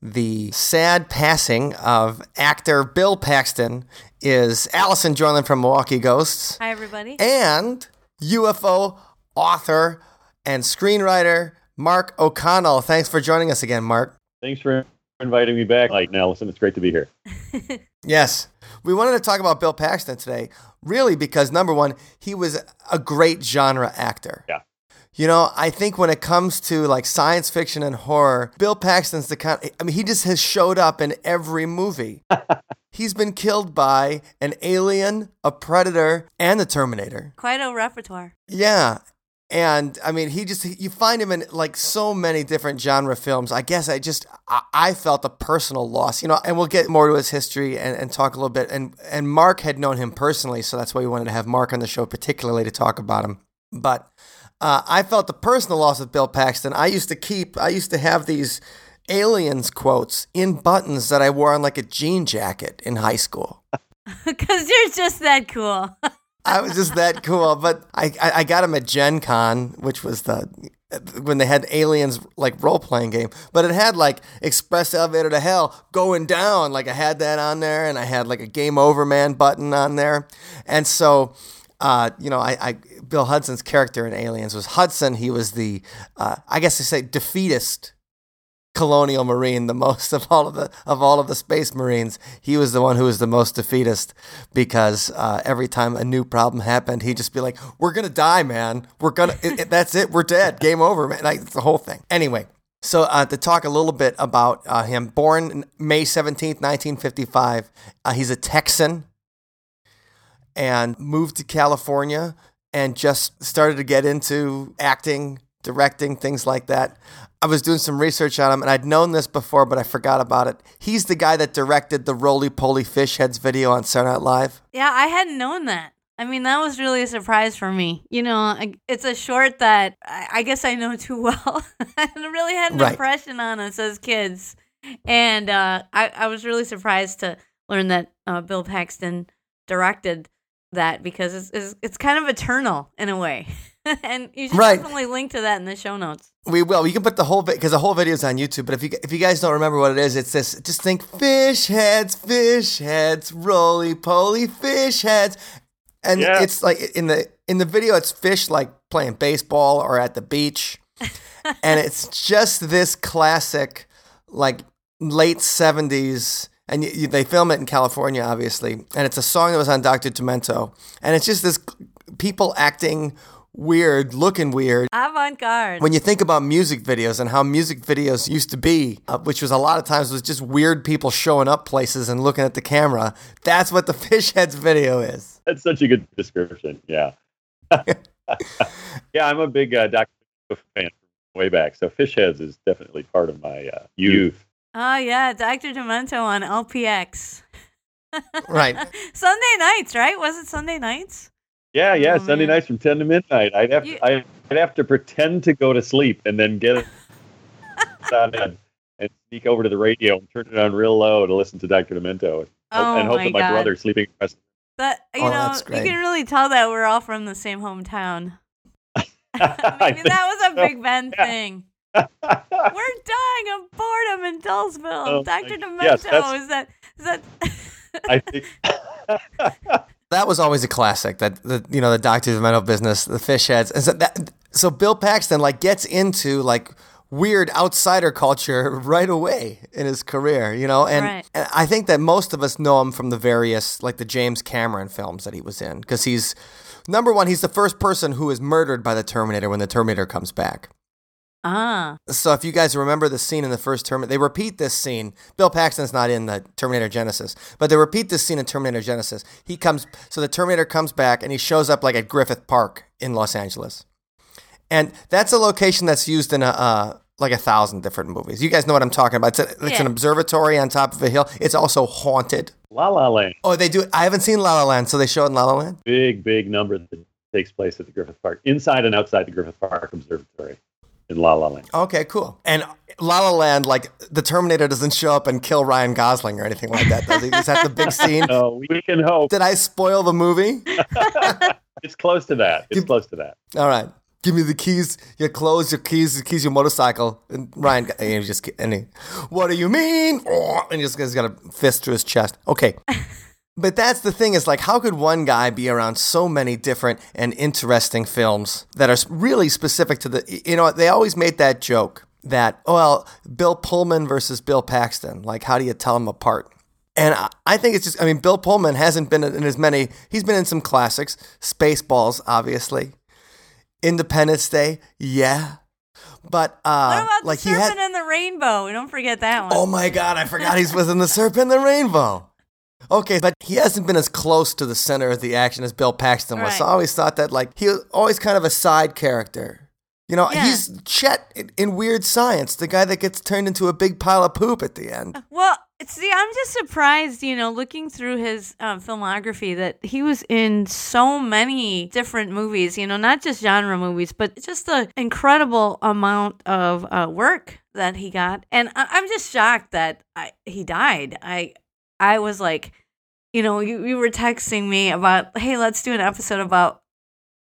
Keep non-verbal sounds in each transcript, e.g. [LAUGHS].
the sad passing of actor Bill Paxton is Allison Joyland from Milwaukee Ghosts Hi, everybody. and UFO author and screenwriter Mark O'Connell. Thanks for joining us again, Mark. Thanks for inviting me back, Mike Allison. It's great to be here. [LAUGHS] Yes. We wanted to talk about Bill Paxton today, really because number one, he was a great genre actor. Yeah. You know, I think when it comes to like science fiction and horror, Bill Paxton's the kind I mean, he just has showed up in every movie. [LAUGHS] He's been killed by an alien, a predator, and the Terminator. Quite a repertoire. Yeah. And I mean, he just, you find him in like so many different genre films. I guess I just, I, I felt a personal loss, you know, and we'll get more to his history and, and talk a little bit. And, and Mark had known him personally, so that's why we wanted to have Mark on the show, particularly to talk about him. But uh, I felt the personal loss of Bill Paxton. I used to keep, I used to have these aliens quotes in buttons that I wore on like a jean jacket in high school. [LAUGHS] Because you're just that cool. [LAUGHS] I was just that cool. But I, I, I got him at Gen Con, which was the when they had aliens like role playing game. But it had like Express Elevator to Hell going down. Like I had that on there, and I had like a Game Over Man button on there, and so. Uh, you know, I, I Bill Hudson's character in Aliens was Hudson. He was the, uh, I guess to say, defeatist colonial marine the most of all of the of all of the space marines. He was the one who was the most defeatist because uh, every time a new problem happened he'd just be like we're gonna die man. We're gonna it, it- that's it. We're dead. Game over man. Like it's the whole thing. Anyway so uh, to talk a little bit about uh, him born may 17th 1955 uh, he's a texan and moved to California and just started to get into acting, directing, things like that. I was doing some research on him and I'd known this before, but I forgot about it. He's the guy that directed the Roly Poly Fish Heads video on Saturday Night Live. yeah, I hadn't known that. I mean, that was really a surprise for me. You know, it's a short that I I guess I know too well. [LAUGHS] it really had an Right. impression on us as kids. And uh, I, I was really surprised to learn that uh, Bill Paxton directed that because it's, it's, it's kind of eternal in a way. [LAUGHS] and you should Right. definitely link to that in the show notes. We will. You can put the whole because the whole video is on YouTube. But if you if you guys don't remember what it is, it's this. Just think fish heads, fish heads, roly poly fish heads, and Yeah. it's like in the in the video, it's fish like playing baseball or at the beach, [LAUGHS] and it's just this classic, like late seventies. And you, you, they film it in California, obviously, and it's a song that was on Dr. Demento, and it's just this people acting weird, looking weird, Avant garde. when you think about music videos and how music videos used to be, uh, which was a lot of times was just weird people showing up places and looking at the camera, that's what the [LAUGHS] Fish Heads video is. That's such a good description. Yeah. [LAUGHS] yeah, I'm a big uh, Dr. Who fan from way back. So Fish Heads is definitely part of my uh, youth. Oh yeah, Dr. Demento on LPX. [LAUGHS] Right. Sunday nights, right? Was it Sunday nights? Yeah, yeah. Oh, Sunday man. nights from 10 to midnight. I'd have, You- to, I- I'd have to pretend to go to sleep and then get it [LAUGHS] on and, and sneak over to the radio and turn it on real low to listen to Dr. Demento and, Oh and hope my that my God. brother's sleeping. across- That you Oh, know, you can really tell that we're all from the same hometown. [LAUGHS] Maybe that was a so. Big Ben Yeah. thing. We're dying of boredom in Dulceville. Oh, Dr. thank- Demento yes, is that is that I [LAUGHS] think. That was always a classic. That the you know the Doctor Demento business, the Fish Heads, and so that so Bill Paxton like gets into like weird outsider culture right away in his career, you know, and, Right. and I think that most of us know him from the various like the James Cameron films that he was in because he's number one, he's the first person who is murdered by the Terminator when the Terminator comes back. Ah. So if you guys remember the scene in the first Terminator, they repeat this scene. Bill Paxton's not in the Terminator Genisys, but they repeat this scene in Terminator Genisys. He comes, so the Terminator comes back and he shows up like at Griffith Park in Los Angeles, and that's a location that's used in a uh, like a thousand different movies. You guys know what I'm talking about. It's, a, it's Yeah. an observatory on top of a hill. It's also haunted. La La Land, Oh, they do. I haven't seen La La Land, so they show it in La La Land. big big number that takes place at the Griffith Park, inside and outside the Griffith Park Observatory in La La Land. Okay, cool. And La La Land, like the Terminator doesn't show up and kill Ryan Gosling or anything like that, does he? Is that the big [LAUGHS] scene? So we can hope Did I spoil the movie? [LAUGHS] it's close to that. It's Give- close to that. All right. Give me the keys, your clothes, your keys, your keys, your motorcycle. And Ryan, and he just, and he, what do you mean? Oh, And he just he's got a fist through his chest. Okay. [LAUGHS] But that's the thing is like, how could one guy be around so many different and interesting films that are really specific to the, you know, they always made that joke that, oh, well, Bill Pullman versus Bill Paxton. Like, how do you tell them apart? And I- think it's just, I mean, Bill Pullman hasn't been in as many, he's been in some classics, Spaceballs, obviously. Independence Day, yeah. But, uh, What about like the he had, Serpent and the Rainbow? We don't forget that one. Oh my god, I forgot he's within the Serpent and the Rainbow. Okay, but he hasn't been as close to the center of the action as Bill Paxton was. So I always thought that like he was always kind of a side character. You know, Yeah. he's Chet in, in Weird Science, the guy that gets turned into a big pile of poop at the end. Well, see, I'm just surprised, you know, looking through his um, filmography that he was in so many different movies, you know, not just genre movies, but just the incredible amount of uh, work that he got. And I- I'm just shocked that I- he died. I I was like, you know, you, you were texting me about, hey, let's do an episode about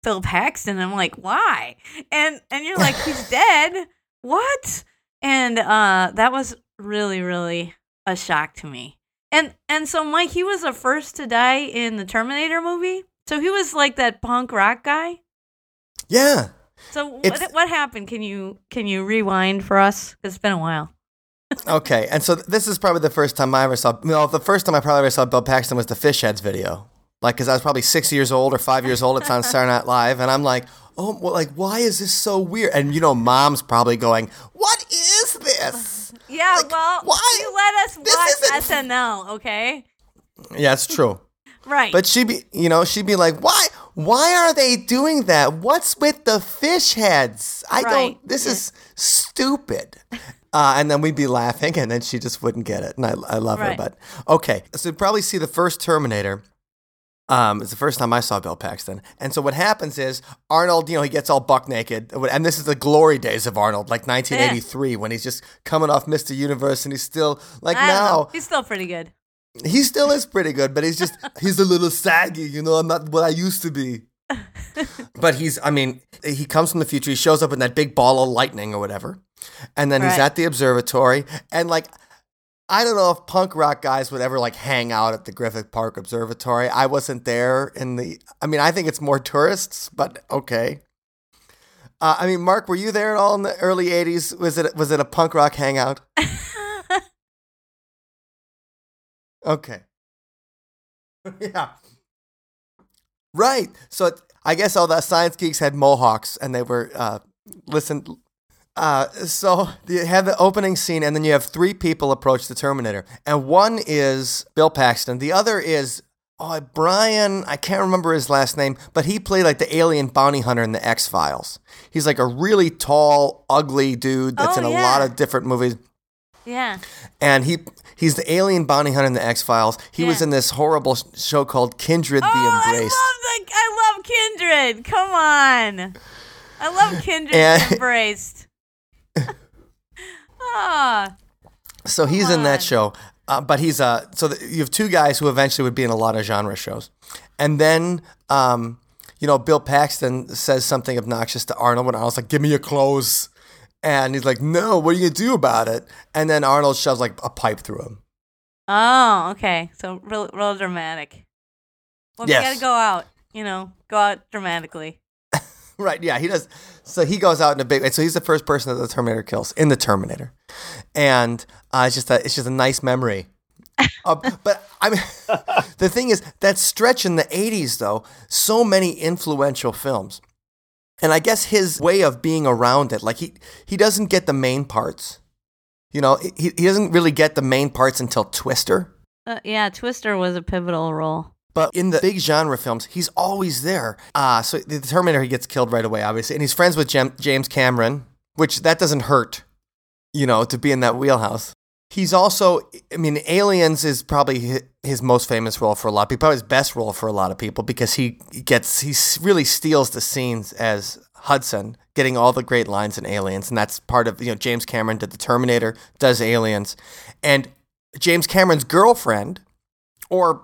Phil Paxton. I'm like, why? And and you're like, he's [LAUGHS] dead. What? And uh, that was really, really a shock to me. And and so Mike, he was the first to die in the Terminator movie. So he was like that punk rock guy. Yeah. So It's- what, what happened? Can you can you rewind for us? It's been a while. Okay, and so this is probably the first time I ever saw. Well, the first time I probably ever saw Bill Paxton was the Fish Heads video. Like, because I was probably six years old or five years old. It's on Saturday Night Live, and I'm like, oh, well, like, why is this so weird? And you know, mom's probably going, "What is this?" Yeah, Like, well, why? you let us This watch SNL, okay? Yeah, it's true. [LAUGHS] Right. But she'd be, you know, she'd be like, "Why? Why are they doing that? What's with the fish heads? I Right. don't. This is stupid." Uh, and then we'd be laughing, and then she just wouldn't get it. And I, I love her. But okay, so you'd probably see the first Terminator. Um, it's the first time I saw Bill Paxton. And so what happens is Arnold, you know, he gets all buck naked. And this is the glory days of Arnold, like 1983, when he's just coming off Mr. Universe and he's still like I now. He's still pretty good. He still is pretty good, but he's just he's a little saggy, you know. I'm not what I used to be. But he's I mean, he comes from the future. He shows up in that big ball of lightning or whatever. And then he's at the observatory and like I don't know if punk rock guys would ever like hang out at the Griffith Park Observatory. I wasn't there in the I mean, I think it's more tourists, but okay. Uh, I mean, Mark, were you there at all in the early '80s? Was it was it a punk rock hangout? [LAUGHS] Okay. [LAUGHS] yeah. Right. So I guess all the science geeks had mohawks and they were uh listen uh so you have the opening scene and then you have three people approach the Terminator. And one is Bill Paxton. The other is oh Brian, I can't remember his last name, but he played like the alien bounty hunter in the X Files. He's like a really tall, ugly dude that's Oh, in a yeah. lot of different movies yeah. and he he's the alien bounty hunter in the X Files. He was in this horrible show called Kindred Oh, the Embraced. I love the I love Kindred. Come on. I love [LAUGHS] Kindred And- Embraced. [LAUGHS] ah. so he's in that show, uh, but he's uh so th- you have two guys who eventually would be in a lot of genre shows, and then um you know Bill Paxton says something obnoxious to Arnold when Arnold's like, "Give me your clothes," and he's like, "No, what are you gonna do about it?" And then Arnold shoves like a pipe through him. Oh, okay. So real, real dramatic. Well, Yes. you gotta go out. You know, go out dramatically. [LAUGHS] Right, yeah, he does. So he goes out in a big. So he's the first person that the Terminator kills in the Terminator, and uh, it's just a it's just a nice memory. uh, [LAUGHS] but I mean, [LAUGHS] the thing is that stretch in the '80s, though, so many influential films, and I guess his way of being around it, like he he doesn't get the main parts. You know, he he doesn't really get the main parts until Twister. Uh, yeah, Twister was a pivotal role. But in the big genre films, he's always there. Uh, so the Terminator, he gets killed right away, obviously. And he's friends with Jem- James Cameron, which that doesn't hurt. you know, to be in that wheelhouse. He's also, I mean, Aliens is probably his most famous role for a lot of people, probably his best role for a lot of people because he gets, he really steals the scenes as Hudson, getting all the great lines in Aliens. And that's part of, you know, James Cameron did The Terminator, does Aliens. And James Cameron's girlfriend, or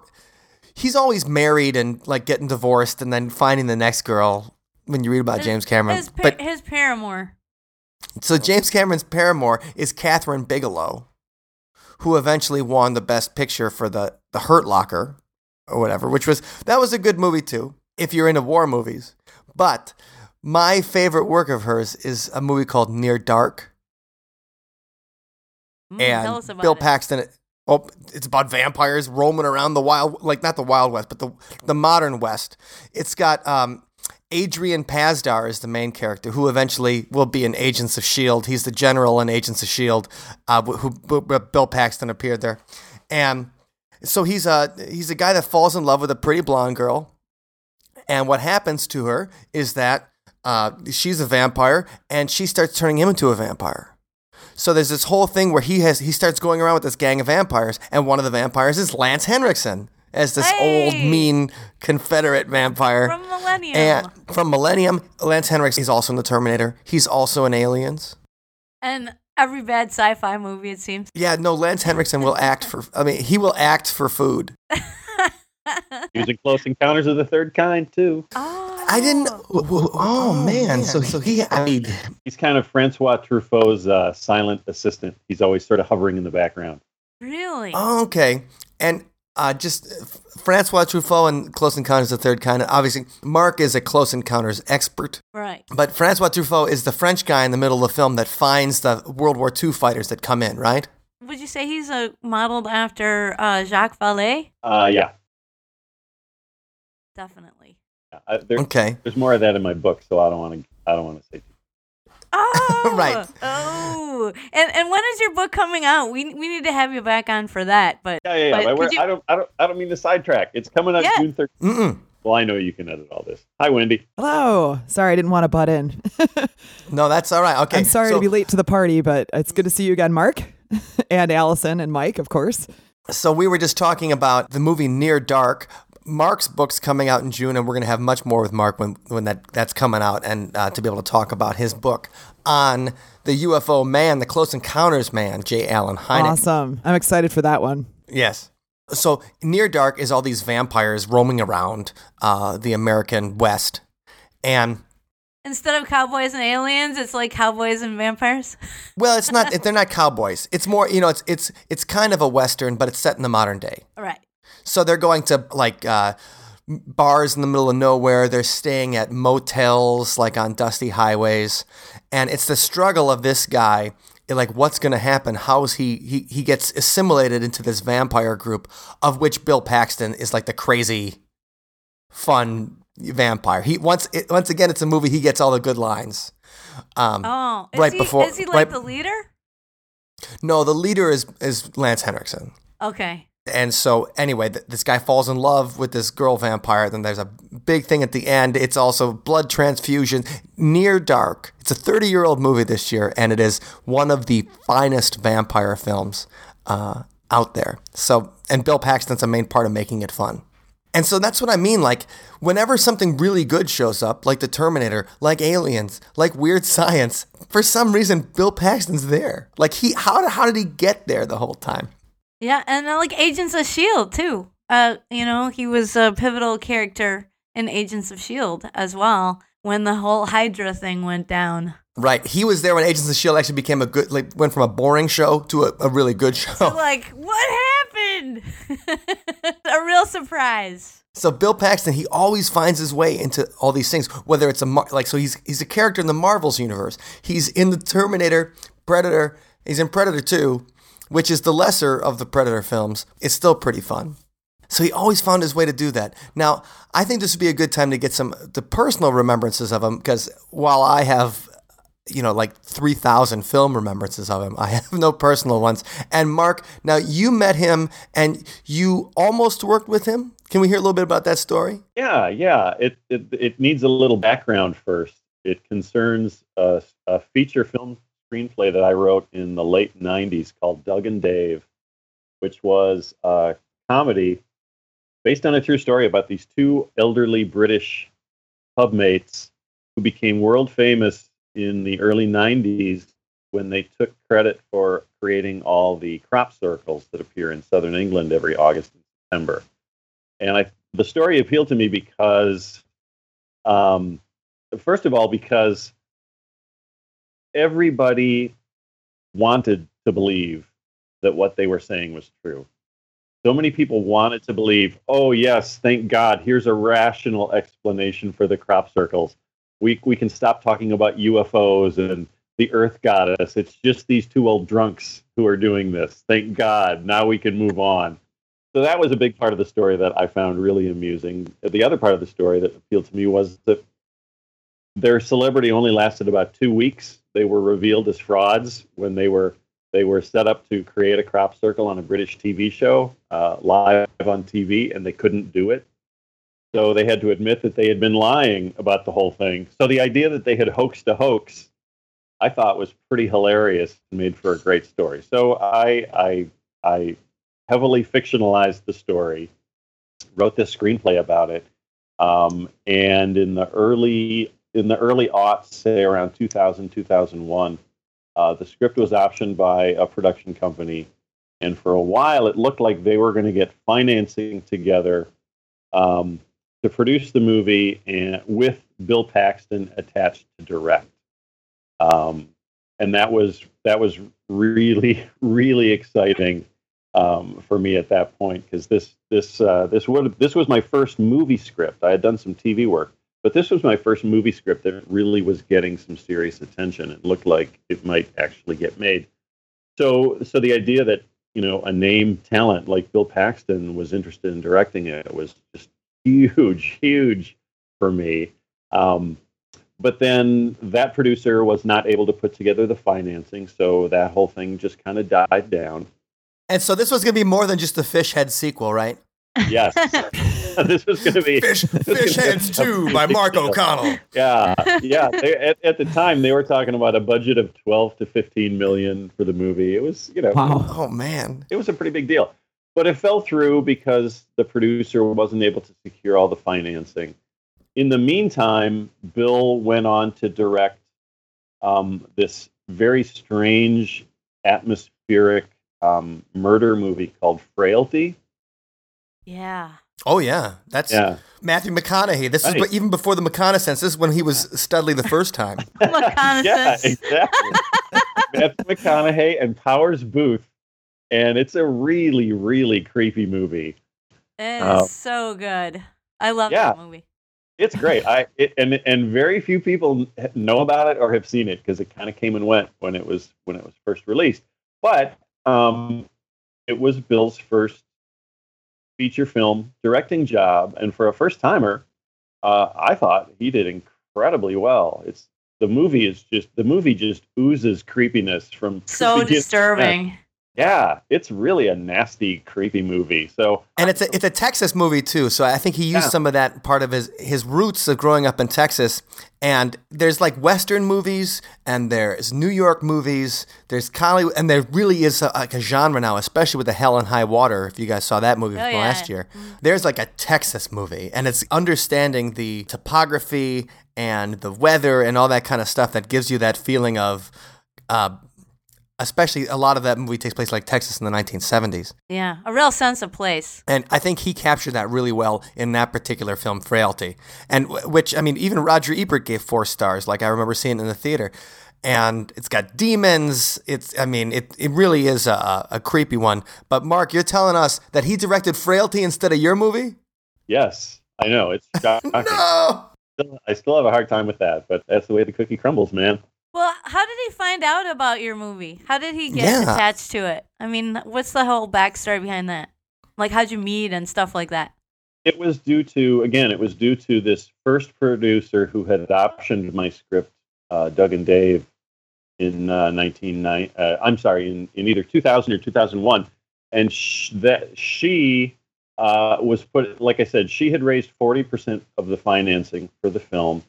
he's always married and like getting divorced and then finding the next girl when you read about His- James Cameron. His, but his paramour. so James Cameron's paramour is Kathryn Bigelow, who eventually won the Best Picture for the the Hurt Locker or whatever, which was that was a good movie too. If you're into war movies, but my favorite work of hers is a movie called Near Dark, Mm, tell and us about Bill it. Paxton. Oh, it's about vampires roaming around the wild, like not the Wild West, but the the modern West. It's got um, Adrian Pasdar is the main character, who eventually will be in Agents of Shield. He's the general in Agents of Shield, uh, who, who, who Bill Paxton appeared there, and so he's a he's a guy that falls in love with a pretty blonde girl, and what happens to her is that uh, she's a vampire, and she starts turning him into a vampire. So there's this whole thing where he has he starts going around with this gang of vampires, and one of the vampires is Lance Henriksen as this old mean Confederate vampire. From Millennium. And from Millennium, Lance Henriksen, he's also in the Terminator. He's also in Aliens. And every bad sci-fi movie, it seems. Yeah, no, Lance Henriksen will act for. I mean, he will act for food. [LAUGHS] He was in Close Encounters of the Third Kind too. Oh. I didn't. Oh, man, so so he. I mean, He's kind of Francois Truffaut's uh, silent assistant. He's always sort of hovering in the background. Really? Oh, okay, and uh, just uh, Francois Truffaut and Close Encounters of the Third Kind. Obviously, Mark is a Close Encounters expert. Right. But Francois Truffaut is the French guy in the middle of the film that finds the World War II fighters that come in, right? Would you say he's uh, modeled after uh, Jacques Vallée? Uh, yeah, Definitely. Uh, there, Okay. there's more of that in my book, so I don't want to. I don't want to say. [LAUGHS] Oh, Right. Oh, and and when is your book coming out? We we need to have you back on for that. But Yeah, yeah, yeah. But but you- I don't. I don't. I don't mean to sidetrack. It's coming out Yeah. June 13th. Mm-mm. Well, I know you can edit all this. Hi, Wendy. Hello. Sorry, I didn't want to butt in. [LAUGHS] No, that's all right. Okay. I'm sorry so, to be late to the party, but it's good to see you again, Mark, [LAUGHS] and Allison and Mike, of course. So we were just talking about the movie Near Dark. Mark's book's coming out in June, and we're going to have much more with Mark when when that that's coming out, and uh, to be able to talk about his book on the UFO man, the Close Encounters man, J. Allen Hynek. Awesome. I'm excited for that one. Yes. So Near Dark is all these vampires roaming around uh, the American West, and instead of cowboys and aliens, it's like cowboys and vampires. [LAUGHS] well, it's not they're not cowboys. It's more you know it's it's it's kind of a western, but it's set in the modern day. right. So they're going to like uh, bars in the middle of nowhere. They're staying at motels, like on dusty highways, and it's the struggle of this guy. Like, what's going to happen? How is he, he? He gets assimilated into this vampire group, of which Bill Paxton is like the crazy, fun vampire. He once it, once again, it's a movie. He gets all the good lines. Um, Oh, is Right he, before- is he like right- the leader? No, the leader is is Lance Henriksen. Okay. And so, anyway, th- this guy falls in love with this girl vampire. Then there's a big thing at the end. It's also blood transfusion, near dark. It's a 30 year old movie this year, and it is one of the finest vampire films uh, out there. So, and Bill Paxton's a main part of making it fun. And so that's what I mean. Like, whenever something really good shows up, like The Terminator, like Aliens, like Weird Science, for some reason, Bill Paxton's there. Like, he, how, how did he get there the whole time? Yeah, and uh, like Agents of Shield too. Uh, you know, he was a pivotal character in Agents of Shield as well when the whole Hydra thing went down. Right. He was there when Agents of S.H.I.E.L.D. actually became a good, like, went from a boring show to a, a really good [LAUGHS] show. So like, what happened? [LAUGHS] a real surprise. So Bill Paxton, he always finds his way into all these things. Whether it's a Mar- like, so he's he's a character in the Marvels universe. He's in the Terminator, Predator. He's in Predator Two, which is the lesser of the Predator films. It's still pretty fun. So he always found his way to do that. Now, I think this would be a good time to get some the personal remembrances of him because while I have you know, like 3,000 film remembrances of him. [LAUGHS] I have no personal ones. And Mark, now you met him and you almost worked with him. Can we hear a little bit about that story? Yeah, yeah. It it, it needs a little background first. It concerns a, a feature film screenplay that I wrote in the late '90s called Doug and Dave, which was a comedy based on a true story about these two elderly British pub mates who became world famous in the early 90s when they took credit for creating all the crop circles that appear in southern England every August and September. And I, the story appealed to me because, um, first of all, because everybody wanted to believe that what they were saying was true. So many people wanted to believe, oh, yes, thank God, here's a rational explanation for the crop circles. We, we can stop talking about UFOs and the earth goddess. It's just these two old drunks who are doing this. Thank God. Now we can move on. So that was a big part of the story that I found really amusing. The other part of the story that appealed to me was that their celebrity only lasted about two weeks. They were revealed as frauds when they were they were set up to create a crop circle on a British TV show uh, live on TV, and they couldn't do it. So they had to admit that they had been lying about the whole thing. So the idea that they had hoaxed a hoax, I thought was pretty hilarious and made for a great story. So I I I heavily fictionalized the story, wrote this screenplay about it, um, and in the early in the early aughts, say around 2000 2001 uh, the script was optioned by a production company, and for a while it looked like they were going to get financing together um, to produce the movie and with Bill Paxton attached to direct. Um, and that was that was really [LAUGHS] really exciting um, for me at that point because this this uh, this would this was my first movie script. I had done some TV work, but this was my first movie script that really was getting some serious attention. It looked like it might actually get made. So, so the idea that you know a name talent like Bill Paxton was interested in directing it was just huge, huge for me. Um, but then that producer was not able to put together the financing, so that whole thing just kind of died down. And so this was going to be more than just the Fish Head sequel, right? Yes. [LAUGHS] [LAUGHS] this was going to be Fish, Fish Heads 2 by Mark O'Connell. Yeah, yeah. They, at, at the time, they were talking about a budget of 12 to 15 million for the movie. It was, you know, Wow. Oh, man. it was a pretty big deal. But it fell through because the producer wasn't able to secure all the financing. In the meantime, Bill went on to direct um, this very strange, atmospheric um, murder movie called Frailty. Yeah. Oh, yeah. That's Yeah. Matthew McConaughey. This is Right. but even before the McConaissance. This is when he was [LAUGHS] Studley the first time. [LAUGHS] Yeah, exactly. Matthew McConaughey and Powers Boothe. And it's a really, really creepy movie. It is Uh, so good. I love yeah. that movie. It's great. I it, and and very few people know about it or have seen it because it kind of came and went when it was when it was first released. But um, it was Bill's first feature film directing job, and for a first timer, uh, I thought he did incredibly well. It's the movie is just the movie just oozes creepiness from So [LAUGHS] disturbing. Yeah, it's really a nasty, creepy movie. So And it's a it's a Texas movie too, so I think he used Yeah. some of that part of his his roots of growing up in Texas. And there's like Western movies, and there's New York movies, there's comedy, and there really is a, like a genre now, especially with the Hell and High Water. If you guys saw that movie Oh, from yeah. last year, there's like a Texas movie, and it's understanding the topography and the weather and all that kind of stuff that gives you that feeling of. Uh, Especially a lot of that movie takes place like Texas in the 1970s. Yeah. A real sense of place. And I think he captured that really well in that particular film, Frailty. And w- which, I mean, even Roger Ebert gave four stars. Like I remember seeing it in the theater. And it's got demons. It's, I mean, it, it really is a, a creepy one. But Mark, you're telling us that he directed Frailty instead of your movie? yes, I know it's [LAUGHS] shocking. No! I still have a hard time with that, but that's the way the cookie crumbles, man. Well, how did he find out about your movie? How did he get Yeah. attached to it? I mean, what's the whole backstory behind that? Like, how'd you meet and stuff like that? It was due to again, it was due to this first producer who had optioned my script, uh, Doug and Dave, in uh, 1990. Uh, I'm sorry, in, in either 2000 or 2001, and sh- that she uh, was put. Like I said, she had raised 40 percent of the financing for the film.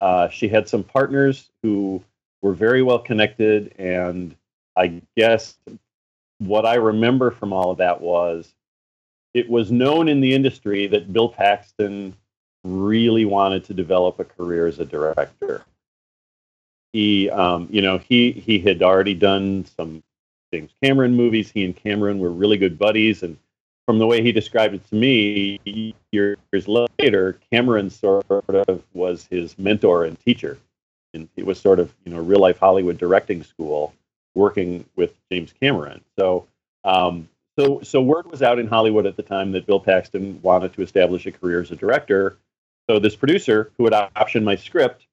Uh, she had some partners who were very well connected, and I guess what I remember from all of that was it was known in the industry that Bill Paxton really wanted to develop a career as a director. He, um, you know, he he had already done some James Cameron movies. He and Cameron were really good buddies, and from the way he described it to me, years later, Cameron sort of was his mentor and teacher, and it was sort of you know real life Hollywood directing school, working with James Cameron. So. Um, so, so word was out in Hollywood at the time that Bill Paxton wanted to establish a career as a director. So this producer who had optioned my script,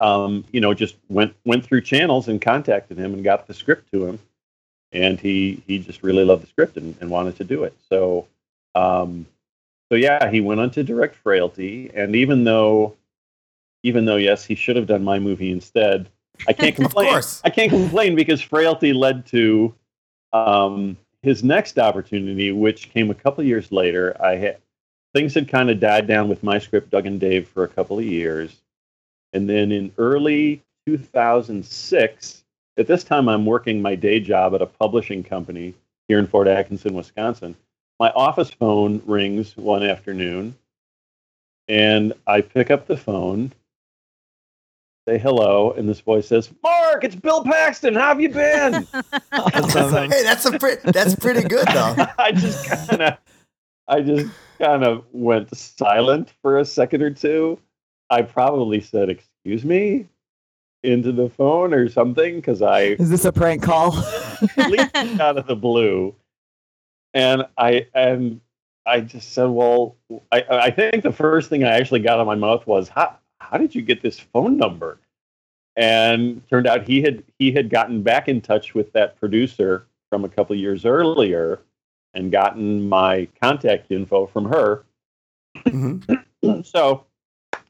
um, you know, just went went through channels and contacted him and got the script to him, and he he just really loved the script and, and wanted to do it. So, um, so yeah, he went on to direct Frailty, and even though, even though yes, he should have done my movie instead. I [LAUGHS] can't complain. course. I can't complain because Frailty led to um, his next opportunity, which came a couple years later, I had things had kind of died down with my script, Doug and Dave, for a couple of years, and then in early 2006, at this time I'm working my day job at a publishing company here in Fort Atkinson, Wisconsin. My office phone rings one afternoon, and I pick up the phone, say hello, and this voice says, "Mark, it's Bill Paxton. How have you been?" [LAUGHS] That's awesome. Hey, that's a pre- that's pretty good though. [LAUGHS] I just kind of, I just kind of went silent for a second or two. I probably said, "Excuse me," into the phone or something because I Is this a prank call? [LAUGHS] out of the blue, and I and I just said, "Well, I I think the first thing I actually got out of my mouth was how how did you get this phone number?" And turned out he had he had gotten back in touch with that producer from a couple years earlier and gotten my contact info from her. Mhm. [CLEARS THROAT] so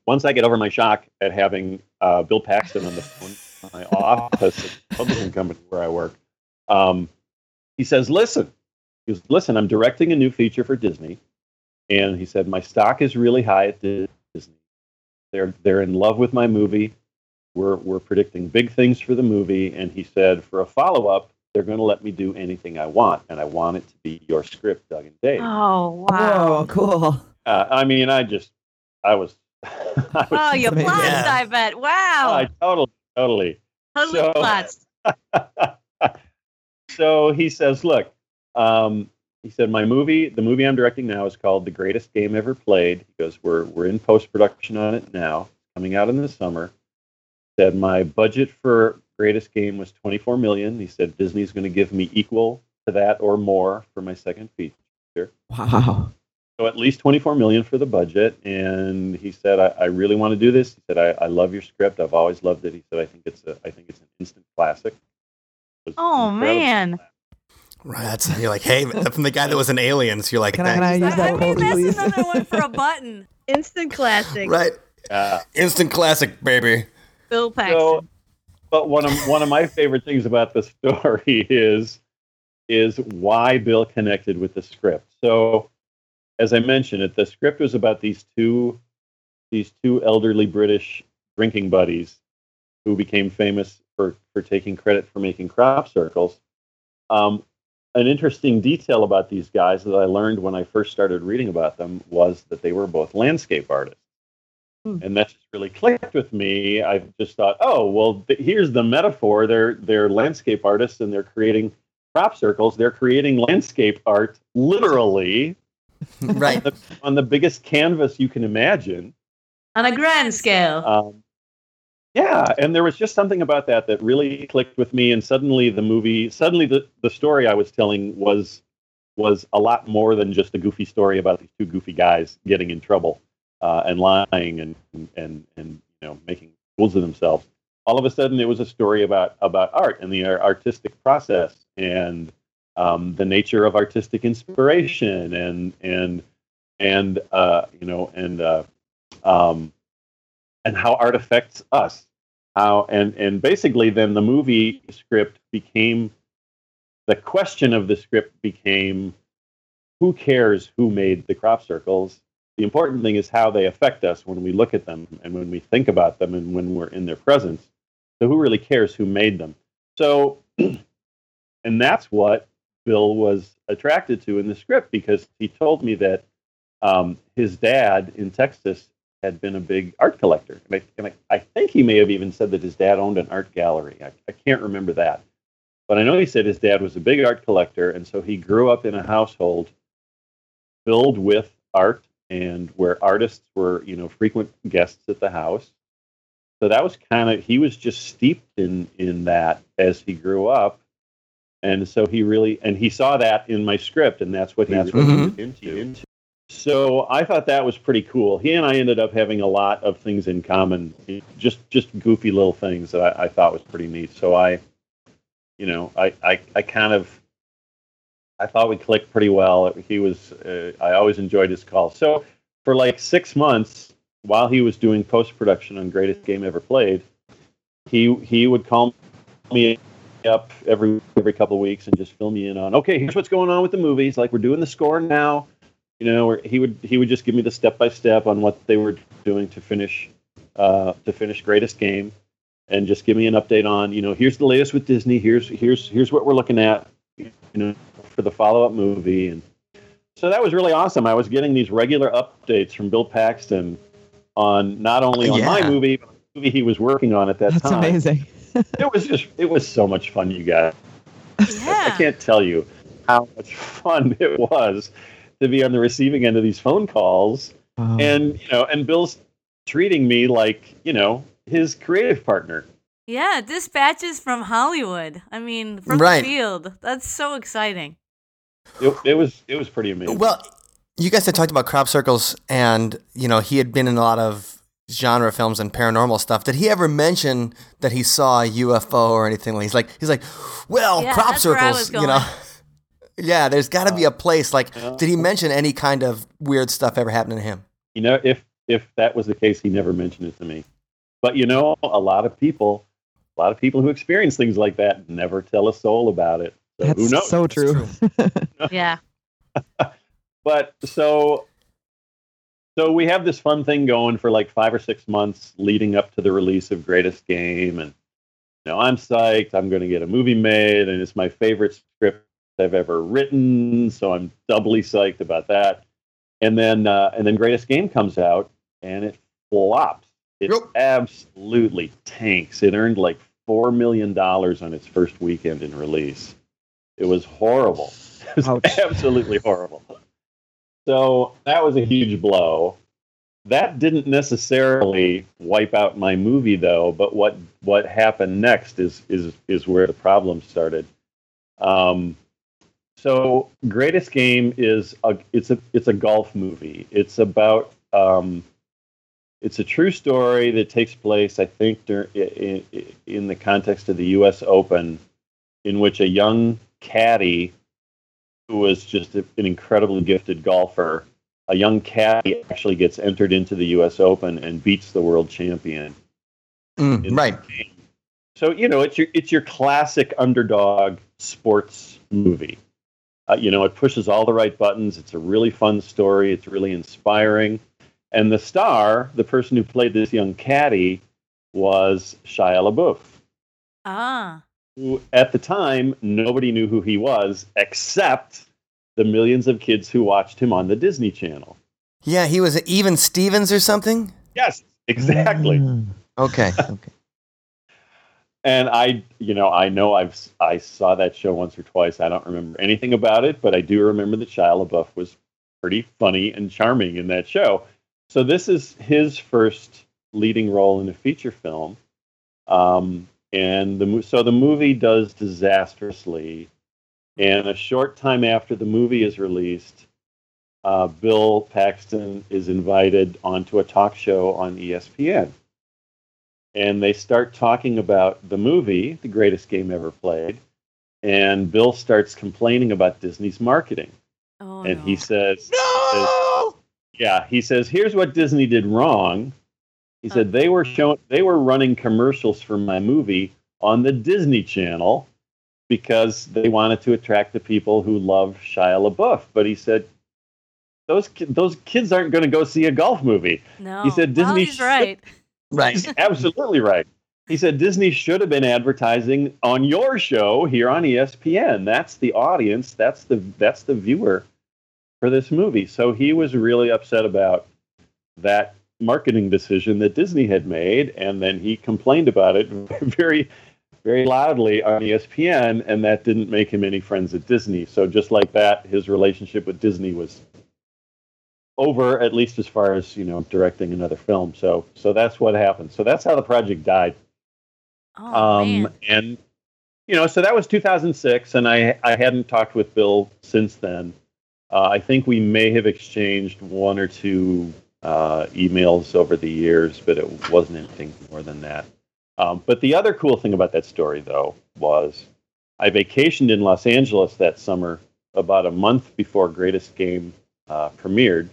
once I get over my shock at having uh, Bill Paxton on the phone in my office at the publishing company where I work, um, he says, "Listen, he goes, listen, I'm directing a new feature for Disney, and he said my stock is really high at Disney. They're they're in love with my movie. We're we're predicting big things for the movie, and he said for a follow up." They're going to let me do anything I want, and I want it to be your script, Doug and Dave. Oh Whoa, wow! cool. Uh, I mean, I just, I was [LAUGHS] Oh, you amazing. plunged, Yeah. I bet. Wow. I totally, totally. totally so- plunged. [LAUGHS] so he says, "Look," um, he said, "My movie, the movie I'm directing now, is called The Greatest Game Ever Played." He goes, "We're we're in post production on it now, coming out in the summer." He said, "My budget for Greatest Game was 24 million." He said, "Disney's going to give me equal to that or more for my second feature." Wow. So at least 24 million for the budget. And he said, I, I really want to do this. He said, I, I love your script. I've always loved it. He said, I think it's a, I think it's an instant classic. Oh incredible. man! Right. That's, [LAUGHS] you're like, hey, from the guy that was in Aliens, you're like, Can I, can I use that I quote, mean, that's please? another one for a [LAUGHS] button. Instant classic. right. Uh, Instant classic, baby. Bill Paxton. so, but one of one of my favorite things about the [LAUGHS] story is is why Bill connected with the script. So, as I mentioned, it the script was about these two these two elderly British drinking buddies who became famous for for taking credit for making crop circles. Um, an interesting detail about these guys that I learned when I first started reading about them was that they were both landscape artists. Hmm. And that just really clicked with me. I just thought, oh, well, th- here's the metaphor. They're they're landscape artists and they're creating crop circles. They're creating landscape art literally [LAUGHS] Right. on the biggest canvas you can imagine. On a grand scale. Um, yeah, and there was just something about that that really clicked with me, and suddenly the movie, suddenly the, the story I was telling was was a lot more than just a goofy story about these two goofy guys getting in trouble uh, and lying and and and you know making fools of themselves. All of a sudden, it was a story about about art and the artistic process and um, the nature of artistic inspiration and and and uh, you know and uh, um, and how art affects us. How and and basically, then the movie script became the question of the script became who cares who made the crop circles. The important thing is how they affect us when we look at them and when we think about them and when we're in their presence. So who really cares who made them? So, [CLEARS THROAT] and that's what Bill was attracted to in the script because he told me that um, his dad in Texas had been a big art collector. And, I, and I, I, think he may have even said that his dad owned an art gallery. I, I can't remember that. But I know he said his dad was a big art collector, and so he grew up in a household filled with art and where artists were, you know, frequent guests at the house. So that was kind of he was just steeped in in that as he grew up, and so he really and he saw that in my script, and that's what he that's what mm-hmm. was into. So I thought that was pretty cool. He and I ended up having a lot of things in common, just just goofy little things that I, I thought was pretty neat. So I, you know, I, I, I kind of I thought we clicked pretty well. He was uh, I always enjoyed his calls. So for like six months, while he was doing post production on Greatest Game Ever Played, he he would call me up every every couple of weeks and just fill me in on okay, here's what's going on with the movies. Like we're doing the score now you know, he would he would just give me the step by step on what they were doing to finish uh, to finish greatest game, and just give me an update on you know here's the latest with Disney. Here's here's here's what we're looking at, you know, for the follow up movie, and so that was really awesome. I was getting these regular updates from Bill Paxton on not only on yeah. my movie, but the movie he was working on at that That's time. That's amazing. It was just it was so much fun, you guys. Yeah. I can't tell you how much fun it was to be on the receiving end of these phone calls, uh-huh. and you know, and Bill's treating me like you know his creative partner. Yeah, dispatches from Hollywood. I mean, from right. the field. That's so exciting. It, it was it was pretty amazing. Well, you guys had talked about crop circles, and you know he had been in a lot of genre films and paranormal stuff. Did he ever mention that he saw a UFO or anything? He's like, he's like, well, yeah, crop circles, you know. [LAUGHS] Yeah, there's got to be a uh, place. Like, did he mention any kind of weird stuff ever happening to him? You know, if if that was the case, he never mentioned it to me. But you know, a lot of people, a lot of people who experience things like that never tell a soul about it. So That's who knows? so true. true. [LAUGHS] yeah. [LAUGHS] but so so we have this fun thing going for like five or six months leading up to the release of Greatest Game, and you know I'm psyched. I'm going to get a movie made, and it's my favorite script I've ever written, so I'm doubly psyched about that. And then uh, and then Greatest Game comes out and it flops. It yep. absolutely tanks. It earned like four million dollars on its first weekend in release. It was horrible. [LAUGHS] It was absolutely horrible. So that was a huge blow. That didn't necessarily wipe out my movie though, but what what happened next is is is where the problem started. Um, so, Greatest Game is a it's a it's a golf movie. It's about um, it's a true story that takes place, I think, during, in, in the context of the U.S. Open, in which a young caddy who was just an incredibly gifted golfer, a young caddy actually gets entered into the U.S. Open and beats the world champion. Mm, right. So you know it's your it's your classic underdog sports movie. Uh, you know, it pushes all the right buttons. It's a really fun story. It's really inspiring. And the star, the person who played this young caddy, was Shia LaBeouf. Ah. Who, at the time, nobody knew who he was except the millions of kids who watched him on the Disney Channel. Yeah, he was Even Stevens or something? Yes, exactly. Mm. Okay, [LAUGHS] okay and I, you know, I know I've I saw that show once or twice. I don't remember anything about it, but I do remember that Shia LaBeouf was pretty funny and charming in that show. So this is his first leading role in a feature film, um, and the so the movie does disastrously. And a short time after the movie is released, uh, Bill Paxton is invited onto a talk show on ESPN and they start talking about the movie, the greatest game ever played, and Bill starts complaining about Disney's marketing. Oh, and no. he says, no! says, "Yeah." He says, "Here's what Disney did wrong." He said they were showing, they were running commercials for my movie on the Disney Channel because they wanted to attract the people who love Shia LaBeouf. But he said those those kids aren't going to go see a golf movie. No, he said Disney. Well, he's right. [LAUGHS] Right. He's absolutely right. he said Disney should have been advertising on your show here on ESPN. That's the audience. That's the that's the viewer for this movie. So he was really upset about that marketing decision that Disney had made, and then he complained about it [LAUGHS] very very loudly on ESPN, and that didn't make him any friends at Disney. So just like that, his relationship with Disney was over, at least as far as you know, directing another film. So so that's what happened. So that's how the project died. Oh um, man. and you know, so that was 2006, and I I hadn't talked with Bill since then. Uh, I think we may have exchanged one or two uh, emails over the years, but it wasn't anything more than that. Um, but the other cool thing about that story, though, was I vacationed in Los Angeles that summer about a month before Greatest Game uh, premiered,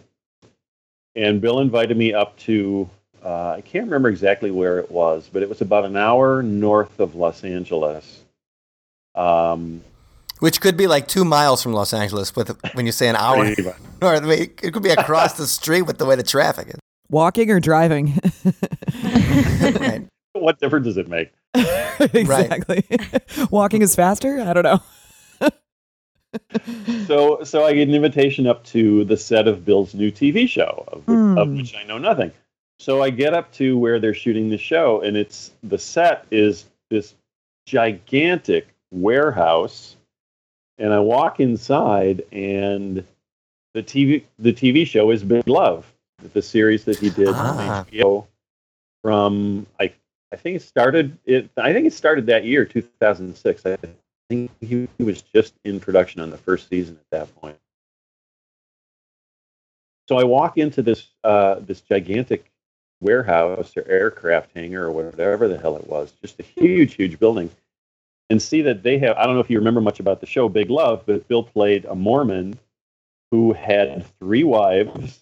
and Bill invited me up to uh, I can't remember exactly where it was, but it was about an hour north of Los Angeles. Um, Which could be like two miles from Los Angeles with when you say an hour. [LAUGHS] or I mean, it could be across the street with the way the traffic is. Walking or driving? [LAUGHS] Right. what difference does it make? [LAUGHS] exactly. Walking is faster? I don't know. So, so I get an invitation up to the set of Bill's new TV show, of, which- of Hmm. which I know nothing. So I get up to where they're shooting the show, and it's the set is this gigantic warehouse, and I walk inside, and the TV the TV show is Big Love, the series that he did Ah. on HBO from I I think it started it I think it started that year 2006. I think he was just in production on the first season at that point. So I walk into this uh, this gigantic warehouse or aircraft hangar or whatever the hell it was, just a huge, huge building, and see that they have. I don't know if you remember much about the show Big Love, but Bill played a Mormon who had three wives,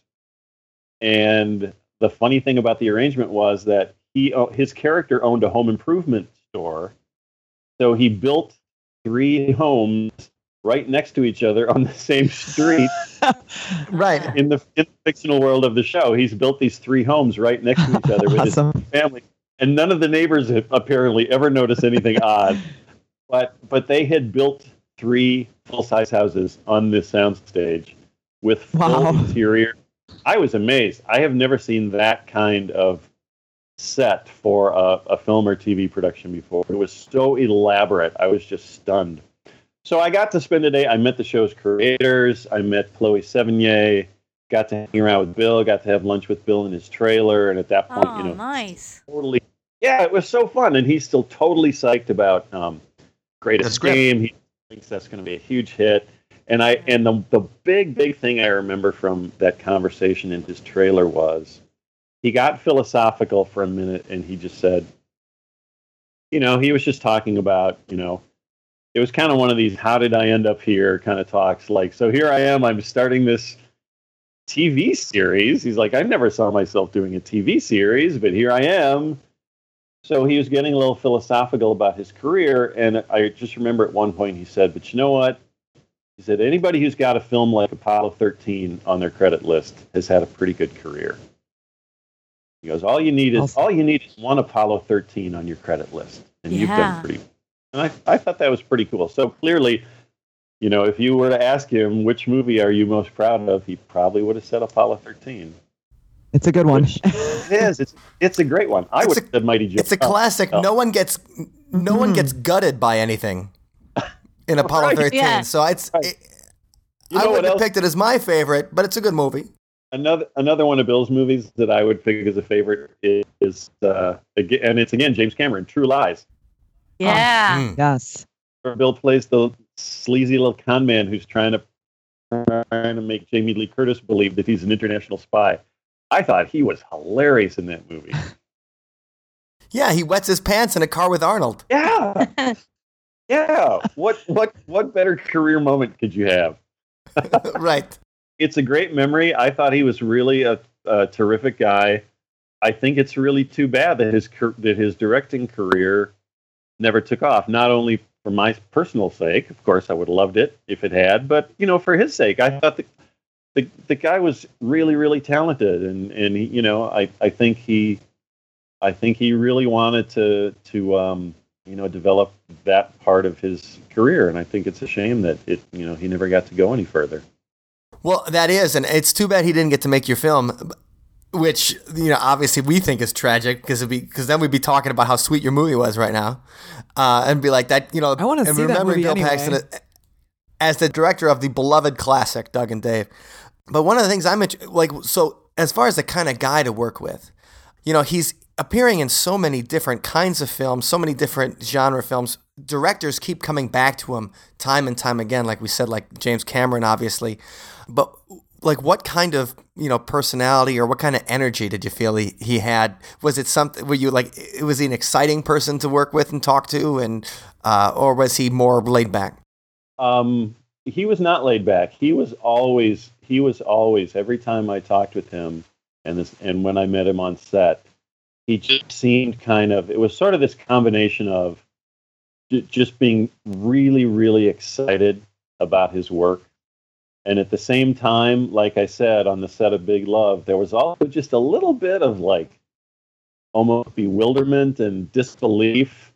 and the funny thing about the arrangement was that he uh, his character owned a home improvement store, so he built three homes right next to each other on the same street [LAUGHS] Right. in the, in the fictional world of the show. He's built these three homes right next to each other with [LAUGHS] Awesome. his family, and none of the neighbors apparently ever noticed anything odd. [LAUGHS] But but they had built three full size houses on this soundstage with full Wow. interior. I was amazed. I have never seen that kind of set for a, a film or TV production before. It was so elaborate. I was just stunned. So I got to spend a day. I met the show's creators. I met Chloe Sevigny. Got to hang around with Bill. Got to have lunch with Bill in his trailer. And at that point, Oh, you know, nice. totally. Yeah, it was so fun, and he's still totally psyched about um, The greatest game. He thinks that's going to be a huge hit. And I and the the big big thing I remember from that conversation in his trailer was he got philosophical for a minute, and he just said, you know, he was just talking about, you know, it was kind of one of these "How did I end up here?" kind of talks. Like, so here I am. I'm starting this TV series. He's like, I never saw myself doing a TV series, but here I am. So he was getting a little philosophical about his career, and I just remember at one point he said, "But you know what?" He said, "Anybody who's got a film like Apollo 13 on their credit list has had a pretty good career." He goes, "All you need is Awesome. all you need is one Apollo 13 on your credit list, and you've done pretty." And I, I thought that was pretty cool. So clearly, you know, if you were to ask him which movie are you most proud of, he probably would have said Apollo 13. It's a good one. It is. It's it's a great one. I It's would a- have Mighty Joe. It's a classic. Oh. No one gets no one gets gutted by anything in [LAUGHS] Apollo Right. 13. Yeah. So it's Right. it, I wouldn't else? have picked it as my favorite, but it's a good movie. Another another one of Bill's movies that I would pick as a favorite is uh, again, and it's again James Cameron, True Lies. Yeah. Mm. yes. Where Bill plays the sleazy little con man who's trying to trying to make Jamie Lee Curtis believe that he's an international spy. I thought he was hilarious in that movie. [LAUGHS] Yeah, he wets his pants in a car with Arnold. Yeah, [LAUGHS] yeah. What what what better career moment could you have? [LAUGHS] right. it's a great memory. I thought he was really a, a terrific guy. I think it's really too bad that his that his directing career never took off. Not only for my personal sake, of course, I would have loved it if it had, but you know, for his sake, I thought the the, the guy was really really talented, and and he, you know, I I think he I think he really wanted to to um, you know develop that part of his career, and I think it's a shame that it you know he never got to go any further. Well, that is, and it's too bad he didn't get to make your film, which you know obviously we think is tragic because be because then we'd be talking about how sweet your movie was right now, uh, and be like that you know. I wanna and see that remembering movie Bill anyway. Paxton as the director of the beloved classic Doug and Dave. But one of the things I'm like, so as far as the kind of guy to work with, you know, he's appearing in so many different kinds of films, so many different genre films. Directors keep coming back to him time and time again, like we said, like James Cameron, obviously. But like, what kind of you know personality or what kind of energy did you feel he, he had? Was it something? Were you like, was he an exciting person to work with and talk to, and uh, or was he more laid back? Um, he was not laid back. He was always he was always every time I talked with him and this and when I met him on set, he just seemed kind of it was sort of this combination of just being really really excited about his work and at the same time like I said on the set of Big Love there was also just a little bit of like almost bewilderment and disbelief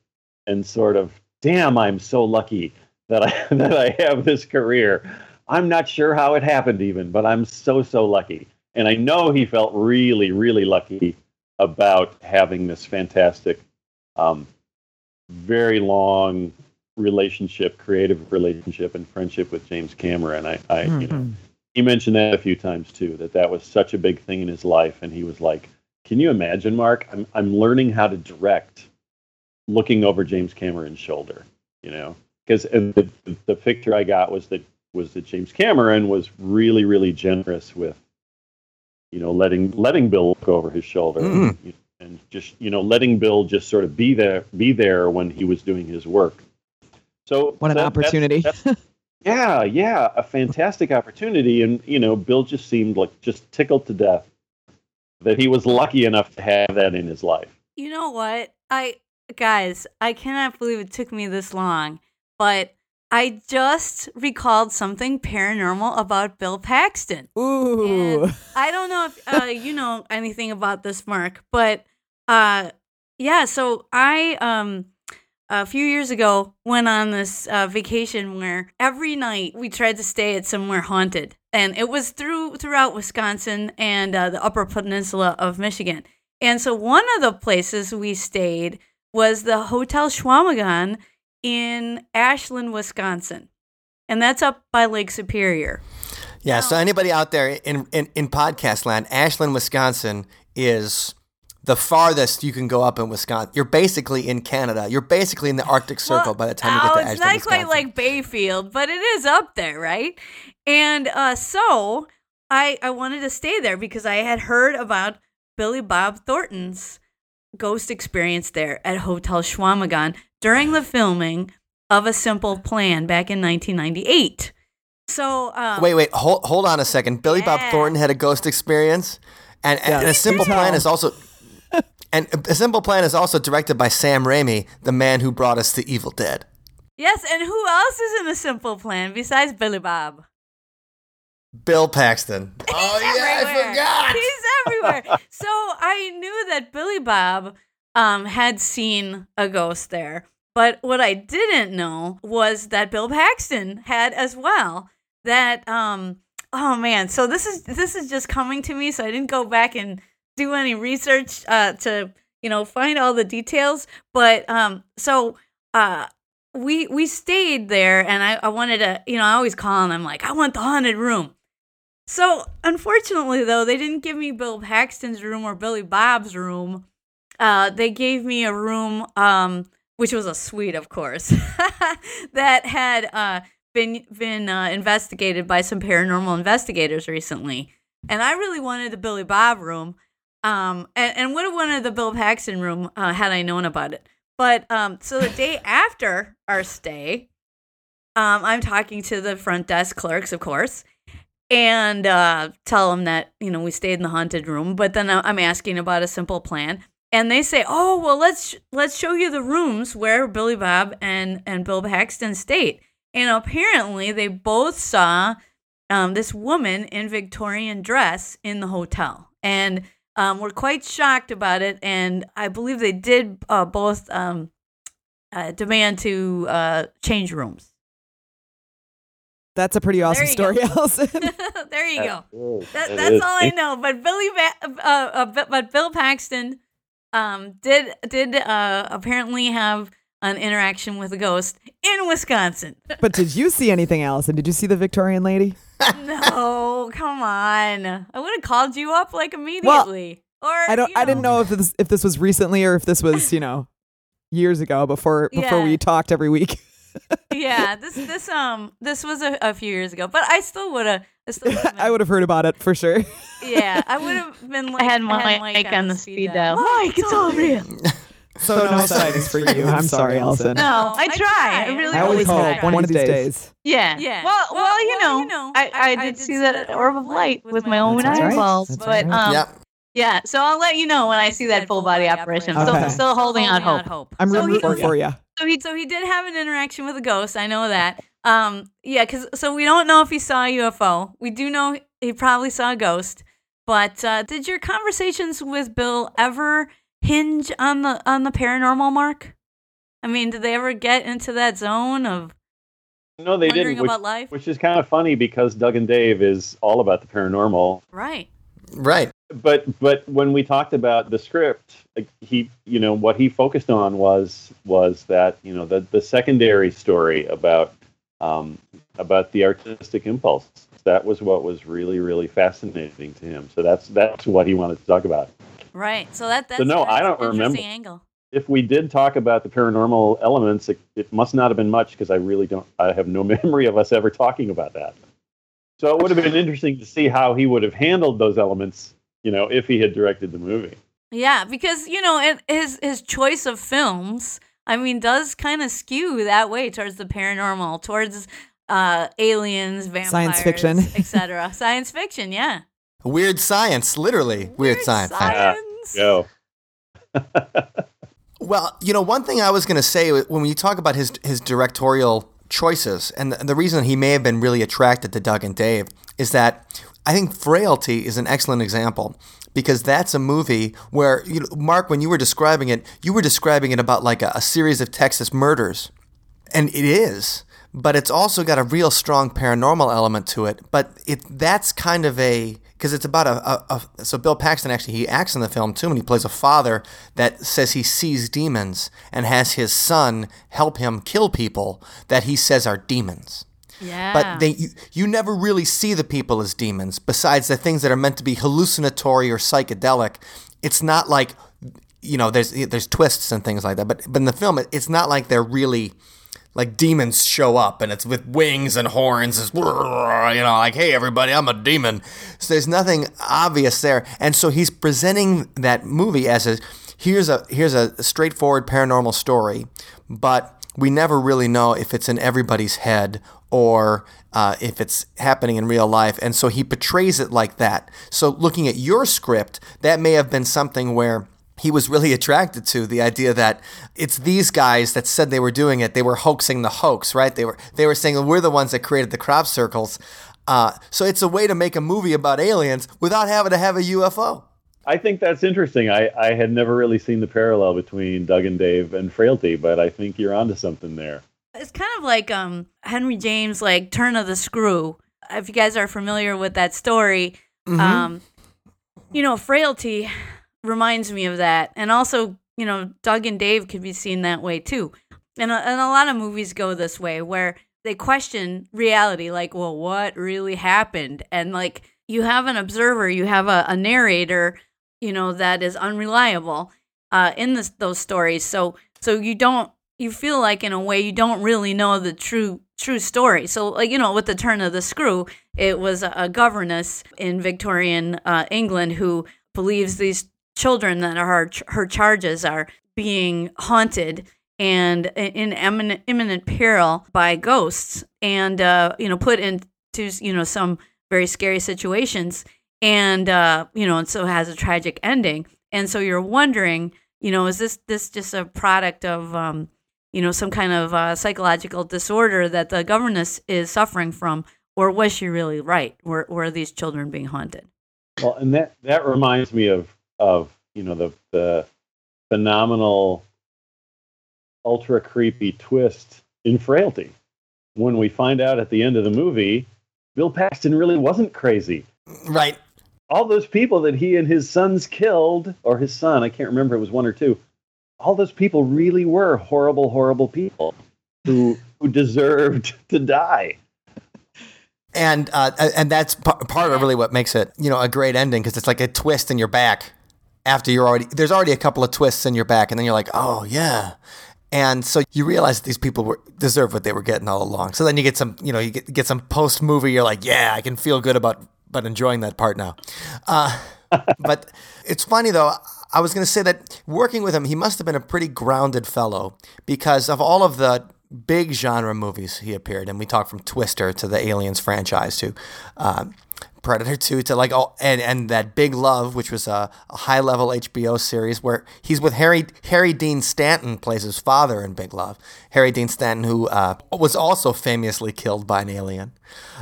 and sort of damn I'm so lucky that I [LAUGHS] that I have this career. I'm not sure how it happened even, but I'm so so lucky. And I know he felt really really lucky about having this fantastic um, very long relationship, creative relationship and friendship with James Cameron. I, I you know, Mhm. he mentioned that a few times too that that was such a big thing in his life and he was like, "Can you imagine, Mark? I'm I'm learning how to direct looking over James Cameron's shoulder, you know?" Because the, the picture I got was that was that James Cameron was really really generous with you know letting letting Bill look over his shoulder Mhm. and, and just you know letting Bill just sort of be there be there when he was doing his work. So What an that- that's- opportunity. that's- yeah, yeah, a fantastic opportunity, and you know Bill just seemed like just tickled to death that he was lucky enough to have that in his life. You know what? I guys, I cannot believe it took me this long, but I just recalled something paranormal about Bill Paxton. Ooh. And [LAUGHS] I don't know if uh, you know anything about this, Mark, but uh, yeah. So I um a few years ago went on this uh, vacation where every night we tried to stay at somewhere haunted, and it was through throughout Wisconsin and uh, the Upper Peninsula of Michigan. And so one of the places we stayed was the Hotel Chequamegon in Ashland, Wisconsin, and that's up by Lake Superior. Yeah. So anybody out there in, in, in podcast land, Ashland, Wisconsin is the farthest you can go up in Wisconsin. You're basically in Canada. You're basically in the Arctic Circle Well, by the time you oh, get to it's Ashland, not quite like Bayfield, but it is up there, right? And uh, so I I wanted to stay there because I had heard about Billy Bob Thornton's ghost experience there at Hotel Chequamegon during the filming of A Simple Plan back in 1998. So um, Wait, wait, hold, hold on a second. Billy Bob Thornton had a ghost experience, and, and, Yeah. and a simple plan tell. is also, and a simple plan is also directed by Sam Raimi, the man who brought us to Evil Dead. yes, and who else is in A Simple Plan besides Billy Bob? Bill Paxton. [LAUGHS] Oh yeah, everywhere. I forgot. He's everywhere. [LAUGHS] so I knew that Billy Bob um, had seen a ghost there, but what I didn't know was that Bill Paxton had as well. That um, oh man, so this is this is just coming to me. So I didn't go back and do any research uh, to you know find all the details. But um, so uh, we we stayed there, and I, I wanted to you know I always call and I'm like I want the haunted room. So, unfortunately, though, they didn't give me Bill Paxton's room or Billy Bob's room. Uh, they gave me a room, um, which was a suite, of course, [LAUGHS] that had uh, been been uh, investigated by some paranormal investigators recently. And I really wanted the Billy Bob room, um, and, and would have wanted the Bill Paxton room uh, had I known about it. But um, so the day [LAUGHS] after our stay, um, I'm talking to the front desk clerks, of course, and uh, tell them that you know we stayed in the haunted room. But then I- I'm asking about a simple plan, and they say, "Oh, well, let's let's show you the rooms where Billy Bob and and Bill Paxton stayed." And apparently, they both saw um, this woman in Victorian dress in the hotel, and um, were quite shocked about it, and I believe they did uh, both um, uh, demand to uh, change rooms. That's a pretty awesome story, go. [LAUGHS] Allison. there you go. That, That, that that's is- all I know. But Billy, ba- uh, uh, but- but Bill Paxton um, did did uh, apparently have an interaction with a ghost in Wisconsin. [LAUGHS] but did you see anything, Allison? Did you see the Victorian lady? no, come on. I would have called you up like immediately. or I don't. you I didn't know if this if this was recently or if this was you know years ago before before Yeah. we talked every week. [LAUGHS] yeah, this this um this was a, a few years ago, but I still would have. I, would've [LAUGHS] I would have heard about it for sure. Yeah, I [LAUGHS] would have been. Like, I had my mic on the speed dial. Mike, it's all real. [LAUGHS] So no sightings for you. I'm sorry, Allison. No, I I try. try. I really I always try. hope one of these days. Yeah. Yeah. Well, well, Well, you, know, you know, I, I- I, I did see that orb of light with my own That's right. eyeballs. That's But right. um, yep. yeah, so I'll let you know when I see that full body operation. Okay. still, still holding out hope. hope. I'm So rooting for you. So he so he did have an interaction with a ghost. I know that. Um, yeah, because so we don't know if he saw a UFO. We do know he probably saw a ghost. But uh, did your conversations with Bill ever hinge on the on the paranormal, Mark? I mean, did they ever get into that zone of No, they didn't. Which, about life? which is kind of funny because Doug and Dave is all about the paranormal. Right. Right. But but when we talked about the script, like, he you know what he focused on was was that you know the the secondary story about um, about the artistic impulse. That was what was really really fascinating to him. So that's that's what he wanted to talk about. Right. So that that's, no, that's I don't remember. angle. if we did talk about the paranormal elements, it, it must not have been much because I really don't. I have no [LAUGHS] memory of us ever talking about that. So it would have been interesting to see how he would have handled those elements, you know, if he had directed the movie. Yeah, because you know, and his his choice of films, I mean, does kind of skew that way towards the paranormal, towards uh aliens, vampires, Science fiction. [LAUGHS] etc. Science fiction, yeah. Weird science, literally weird, science. science. Go. [LAUGHS] Well, you know, one thing I was going to say when you talk about his his directorial choices, and the, the reason he may have been really attracted to Doug and Dave is that I think Frailty is an excellent example because that's a movie where, you know, Mark, when you were describing it, you were describing it about like a, a series of Texas murders, and it is, but it's also got a real strong paranormal element to it. But it that's kind of a because it's about a, a, a so Bill Paxton actually he acts in the film too, and he plays a father that says he sees demons and has his son help him kill people that he says are demons. Yeah. But they you, you never really see the people as demons. Besides the things that are meant to be hallucinatory or psychedelic, it's not like you know there's there's twists and things like that. But but in the film, it, it's not like they're really like demons show up and it's with wings and horns. It's, you know, like hey everybody, I'm a demon. So there's nothing obvious there, and so he's presenting that movie as a here's a here's a straightforward paranormal story, but we never really know if it's in everybody's head or uh, if it's happening in real life. And so he portrays it like that. So looking at your script, that may have been something where he was really [LAUGHS] attracted to the idea that it's these guys that said they were doing it. They were hoaxing the hoax, right? They were they were saying we're the ones that created the crop circles. Uh, so it's a way to make a movie about aliens without having to have a UFO. I think that's interesting. I, I had never really seen the parallel between Doug and Dave and Frailty, but I think you're onto something there. It's kind of like um Henry James like Turn of the Screw. If you guys are familiar with that story, um you know, Frailty reminds me of that. And also, you know, Doug and Dave could be seen that way too. And a, and a lot of movies go this way where they question reality like, well, what really happened? And like you have an observer, you have a, a narrator, you know, that is unreliable uh, in this, those stories. So so you don't you feel like in a way you don't really know the true true story. So like you know with the turn of the screw, it was a, a governess in Victorian uh, England who believes these children that are her, charges are being haunted and in imminent, imminent peril by ghosts and uh, you know put into you know some very scary situations and uh, you know and so it has a tragic ending. And so you're wondering you know is this this just a product of um, you know some kind of uh, psychological disorder that the governess is suffering from? Or was she really right? Were, were these children being haunted? Well, and that that reminds me of of you know the the phenomenal, ultra creepy twist in Frailty. When we find out at the end of the movie, Bill Paxton really wasn't crazy. Right. All those people that he and his sons killed, or his son, I can't remember, it was one or two. All those people really were horrible, horrible people who who deserved [LAUGHS] to die. And uh, and that's part of really what makes it, you know, a great ending because it's like a twist in your back after you're already there's already a couple of twists in your back, and then you're like, oh yeah, and so you realize these people were deserve what they were getting all along. So then you get some, you know, you get get some post movie. You're like, yeah, I can feel good about but enjoying that part now. Uh, [LAUGHS] but it's funny though. I was going to say that working with him, he must have been a pretty grounded fellow because of all of the big genre movies he appeared in. We talked from Twister to the Aliens franchise to uh, Predator 2 to like all and and that Big Love, which was a, a high level HBO series where he's with Harry Harry Dean Stanton plays his father in Big Love. Harry Dean Stanton, who uh, was also famously killed by an alien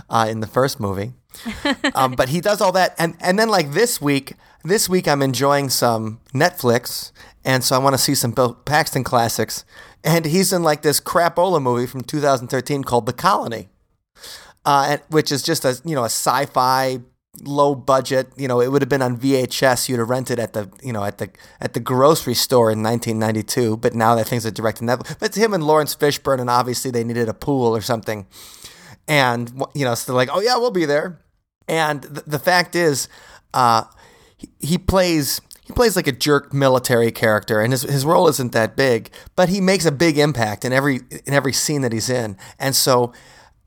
uh, in the first movie. [LAUGHS] um, but he does all that, and and then like this week, this week I'm enjoying some Netflix, and so I want to see some Bill Paxton classics, and he's in like this crapola movie from 2013 called The Colony, uh, and, which is just a you know a sci-fi low budget. You know, it would have been on VHS. You'd have rented at the you know at the at the grocery store in 1992. But now that things are direct to Netflix. But it's him and Laurence Fishburne, and obviously they needed a pool or something. And you know, so they're like, oh yeah, we'll be there. And th- the fact is, uh, he, he plays he plays like a jerk military character, and his his role isn't that big, but he makes a big impact in every in every scene that he's in. And so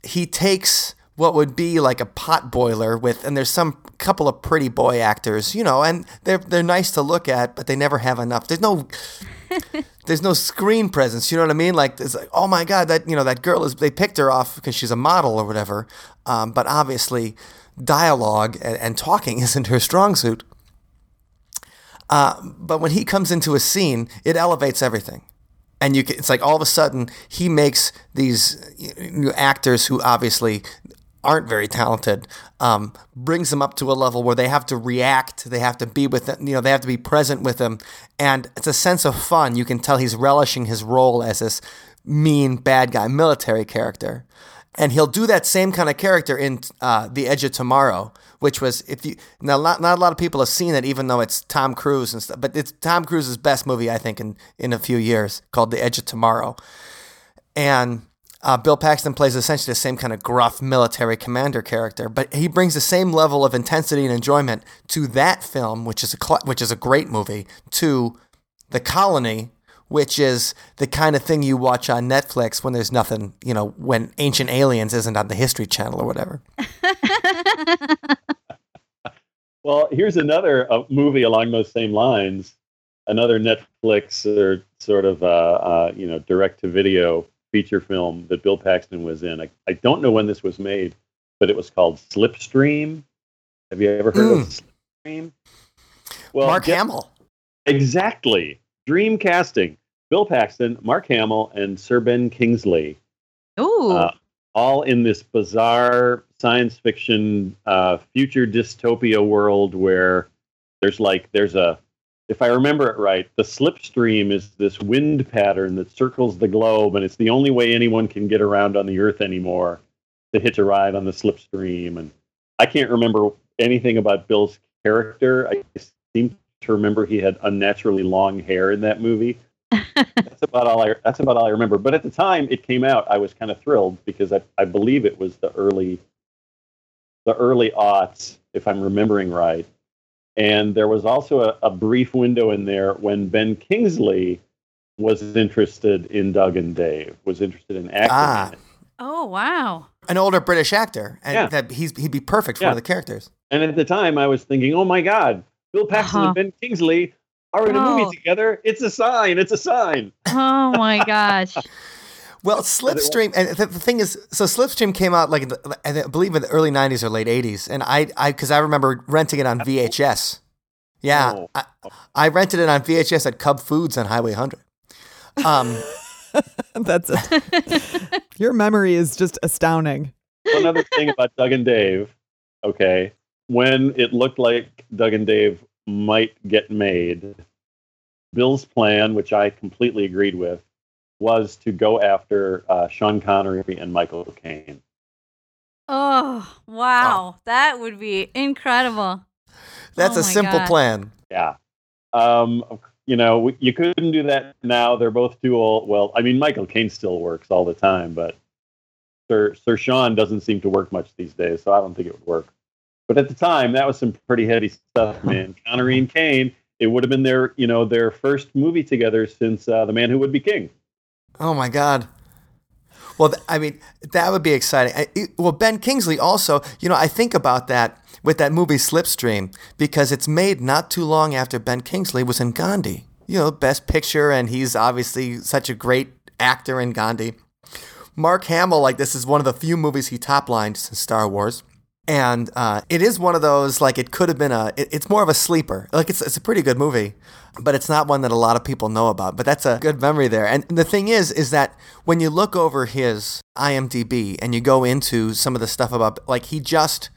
he takes what would be like a pot boiler with and there's some couple of pretty boy actors, you know, and they're they're nice to look at, but they never have enough. There's no [LAUGHS] there's no screen presence. You know what I mean? Like it's like, oh my god, that you know that girl is. They picked her off because she's a model or whatever. Um, but obviously, dialogue and, and, talking [LAUGHS] isn't her strong suit. Uh, but when he comes into a scene, it elevates everything. And you can, it's like all of a sudden he makes these new actors who obviously aren't very talented, um, brings them up to a level where they have to react, they have to be with them, you know, they have to be present with them, and it's a sense of fun. You can tell he's relishing his role as this mean bad guy, military character, and he'll do that same kind of character in uh, The Edge of Tomorrow, which was if you now not, not a lot of people have seen it, even though it's Tom Cruise and stuff, but it's Tom Cruise's best movie I think in in a few years called The Edge of Tomorrow, and uh, Bill Paxton plays essentially the same kind of gruff military commander character, but he brings the same level of intensity and enjoyment to that film, which is a cl- which is a great movie, to The Colony, which is the kind of thing you watch on Netflix when there's nothing, you know, when Ancient Aliens isn't on the History Channel or whatever. [LAUGHS] well, here's another uh, movie along those same lines. Another Netflix or sort of uh, uh, you know direct to video feature film that Bill Paxton was in. I, I don't know when this was made, but it was called Slipstream. Have you ever heard mm. of Slipstream? Well, Mark get, Hamill. Exactly. Dream casting. Bill Paxton, Mark Hamill, and Sir Ben Kingsley. Ooh. Uh, all in this bizarre science fiction uh, future dystopia world where there's like there's a if I remember it right, the slipstream is this wind pattern that circles the globe, and it's the only way anyone can get around on the Earth anymore to hitch a ride on the slipstream. And I can't remember anything about Bill's character. I seem to remember he had unnaturally long hair in that movie. [LAUGHS] that's about all I. That's about all I remember. But at the time it came out, I was kind of thrilled because I, I believe it was the early, the early aughts, if I'm remembering right and there was also a, a brief window in there when Ben Kingsley was interested in Doug and Dave, was interested in acting. Ah. In oh wow! An older British actor, and yeah. that he's he'd be perfect for yeah. the characters. And at the time, I was thinking, oh my God, Bill Paxton uh-huh. and Ben Kingsley are in a movie oh. together. It's a sign. It's a sign. Oh my [LAUGHS] gosh. Well, Slipstream, and the, the, thing is, so Slipstream came out like the, I believe in the early '90s or late '80s, and I, I, because I remember renting it on VHS. Yeah, oh. I, I, rented it on VHS at Cub Foods on Highway 100. Um, [LAUGHS] That's it. [LAUGHS] Your memory is just astounding. One other thing about Doug and Dave, okay, when it looked like Doug and Dave might get made, Bill's plan, which I completely agreed with, was to go after uh, Sean Connery and Michael Caine. Oh, wow. That would be incredible. That's Oh a simple God. plan. Yeah. Um, you know, you couldn't do that now. They're both too old. Well, I mean, Michael Caine still works all the time, but Sir Sir Sean doesn't seem to work much these days, so I don't think it would work. But at the time, that was some pretty heavy stuff, [LAUGHS] man. Connery and Caine. It would have been their, you know, their first movie together since uh, The Man Who Would Be King. Oh my God. Well, th- I mean, that would be exciting. I, it- well, Ben Kingsley also, you know, I think about that with that movie Slipstream because it's made not too long after Ben Kingsley was in Gandhi. You know, Best Picture, and he's obviously such a great actor in Gandhi. Mark Hamill, like this is one of the few movies he top lined since Star Wars. And uh, it is one of those like it could have been a. It, it's more of a sleeper. Like it's it's a pretty good movie, but it's not one that a lot of people know about. But that's a good memory there. And the thing is, is that when you look over his IMDb and you go into some of the stuff about like he just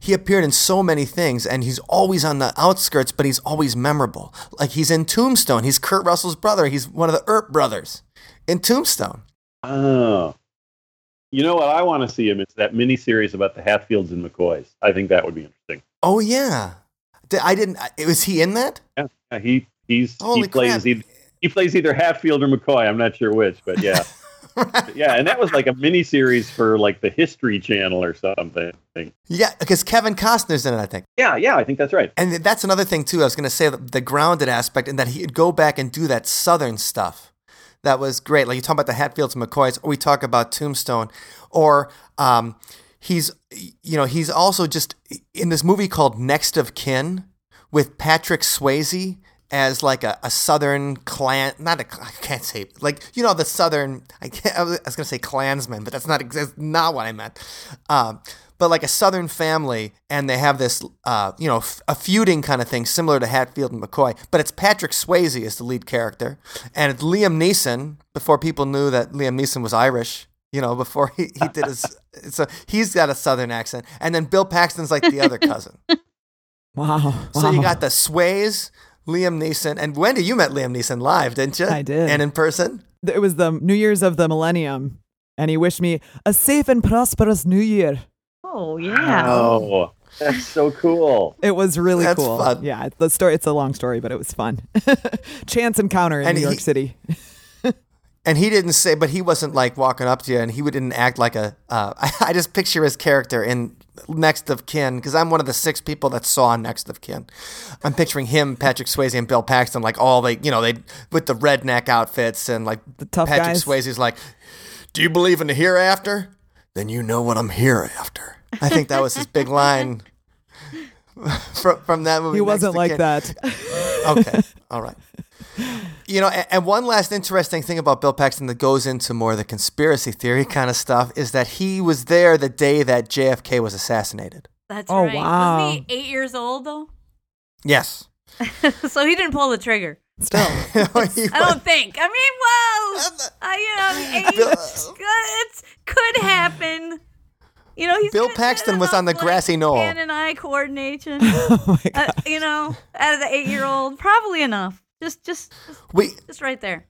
he appeared in so many things and he's always on the outskirts, but he's always memorable. Like he's in Tombstone. He's Kurt Russell's brother. He's one of the Earp brothers in Tombstone. Oh. You know what I want to see him? It's that mini series about the Hatfields and McCoys. I think that would be interesting. Oh yeah, I didn't. Was he in that? Yeah, yeah, he he's Holy he plays either, he plays either Hatfield or McCoy. I'm not sure which, but yeah, [LAUGHS] yeah. And that was like a mini series for like the History Channel or something. Yeah, because Kevin Costner's in it, I think. Yeah, yeah, I think that's right. And that's another thing too. I was going to say the, the grounded aspect, and that he'd go back and do that Southern stuff. That was great. Like you talk about the Hatfields and McCoys, or we talk about Tombstone, or um, he's you know he's also just in this movie called Next of Kin with Patrick Swayze as like a, a Southern clan, not a I can't say like you know the Southern. I, I was to say Klansman, but that's not that's not what I meant. Um, but like a Southern family, and they have this, uh, you know, f- a feuding kind of thing, similar to Hatfield and McCoy. But it's Patrick Swayze is the lead character, and it's Liam Neeson. Before people knew that Liam Neeson was Irish, you know, before he, he did his, [LAUGHS] so he's got a Southern accent, and then Bill Paxton's like the other cousin. [LAUGHS] Wow. So you got the Sways, Liam Neeson, and Wendy, you met Liam Neeson live, didn't you? I did. and in person. It was the New Year's of the millennium, and he wished me a safe and prosperous New Year. Oh yeah. Oh, that's so cool. It was really That's cool. fun. Yeah, the story. It's a long story, but it was fun. [LAUGHS] Chance encounter in And New York he- City. [LAUGHS] And he didn't say, but he wasn't like walking up to you, and he didn't act like a. Uh, [LAUGHS] I, I just picture his character in Next of Kin because I'm one of the six people that saw Next of Kin. I'm picturing him, Patrick Swayze, and Bill Paxton, like all they, you know, they with the redneck outfits and like The tough Patrick guys. Swayze's like, "Do you believe in the hereafter? Then you know what I'm here after. I think that was his big [LAUGHS] line [LAUGHS] from from that movie. He wasn't like Kin. that. [LAUGHS] okay. All right. You know, and, and one last interesting thing about Bill Paxton that goes into more of the conspiracy theory kind of stuff is that he was there the day that JFK was assassinated. That's Oh, right. wow. Wasn't he eight years old though? Yes. so he didn't pull the trigger. Still, He I don't think. I mean, whoa. I, you know, I mean, eight, Bill- it could happen. You know, he's Bill Paxton was on the like, grassy knoll. Hand and eye coordination. [LAUGHS] oh my uh, you know, out of the eight-year-old, probably enough. Just, just, just, we just right there.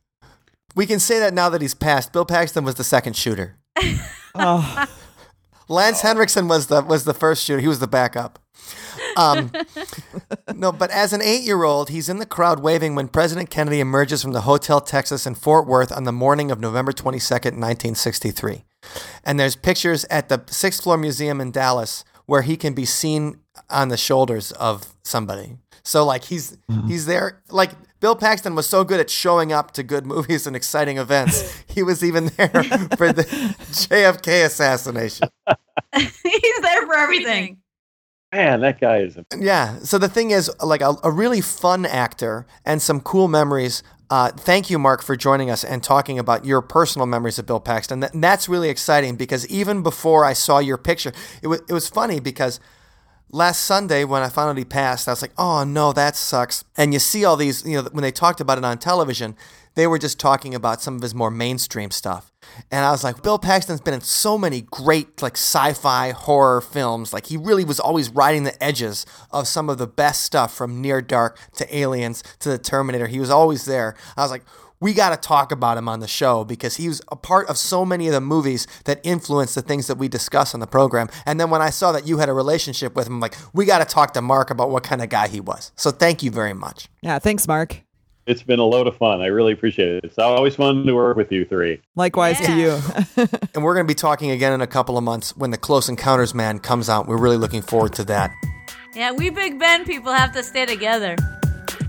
we can say that now that he's passed. Bill Paxton was the second shooter. [LAUGHS] Oh, [LAUGHS] Lance Henriksen was the was the first shooter. He was the backup. Um, no, but as an eight-year-old, he's in the crowd waving when President Kennedy emerges from the Hotel Texas in Fort Worth on the morning of November 22nd, 1963. And there's pictures at the Sixth Floor Museum in Dallas where he can be seen on the shoulders of somebody. So like he's mm-hmm. he's there. Like Bill Paxton was so good at showing up to good movies and exciting events. [LAUGHS] he was even there for the JFK assassination. [LAUGHS] he's there for everything. Man, that guy is. A- Yeah. So the thing is, like a, a really fun actor and some cool memories. Uh, thank you, Mark, for joining us and talking about your personal memories of Bill Paxton. And that's really exciting because even before I saw your picture, it was it was funny because last Sunday when I out he passed, I was like, oh no, that sucks. And you see all these, you know, when they talked about it on television, they were just talking about some of his more mainstream stuff. And I was like, Bill Paxton's been in so many great, like, sci fi horror films. Like, he really was always riding the edges of some of the best stuff from Near Dark to Aliens to the Terminator. He was always there. I was like, we got to talk about him on the show because he was a part of so many of the movies that influenced the things that we discuss on the program. And then when I saw that you had a relationship with him, I'm like, we got to talk to Mark about what kind of guy he was. So thank you very much. Yeah, thanks, Mark. It's been a load of fun. I really appreciate it. It's always fun to work with you three. Likewise to you. [LAUGHS] And we're going to be talking again in a couple of months when the Close Encounters man comes out. We're really looking forward to that. Yeah, we Big Bend people have to stay together.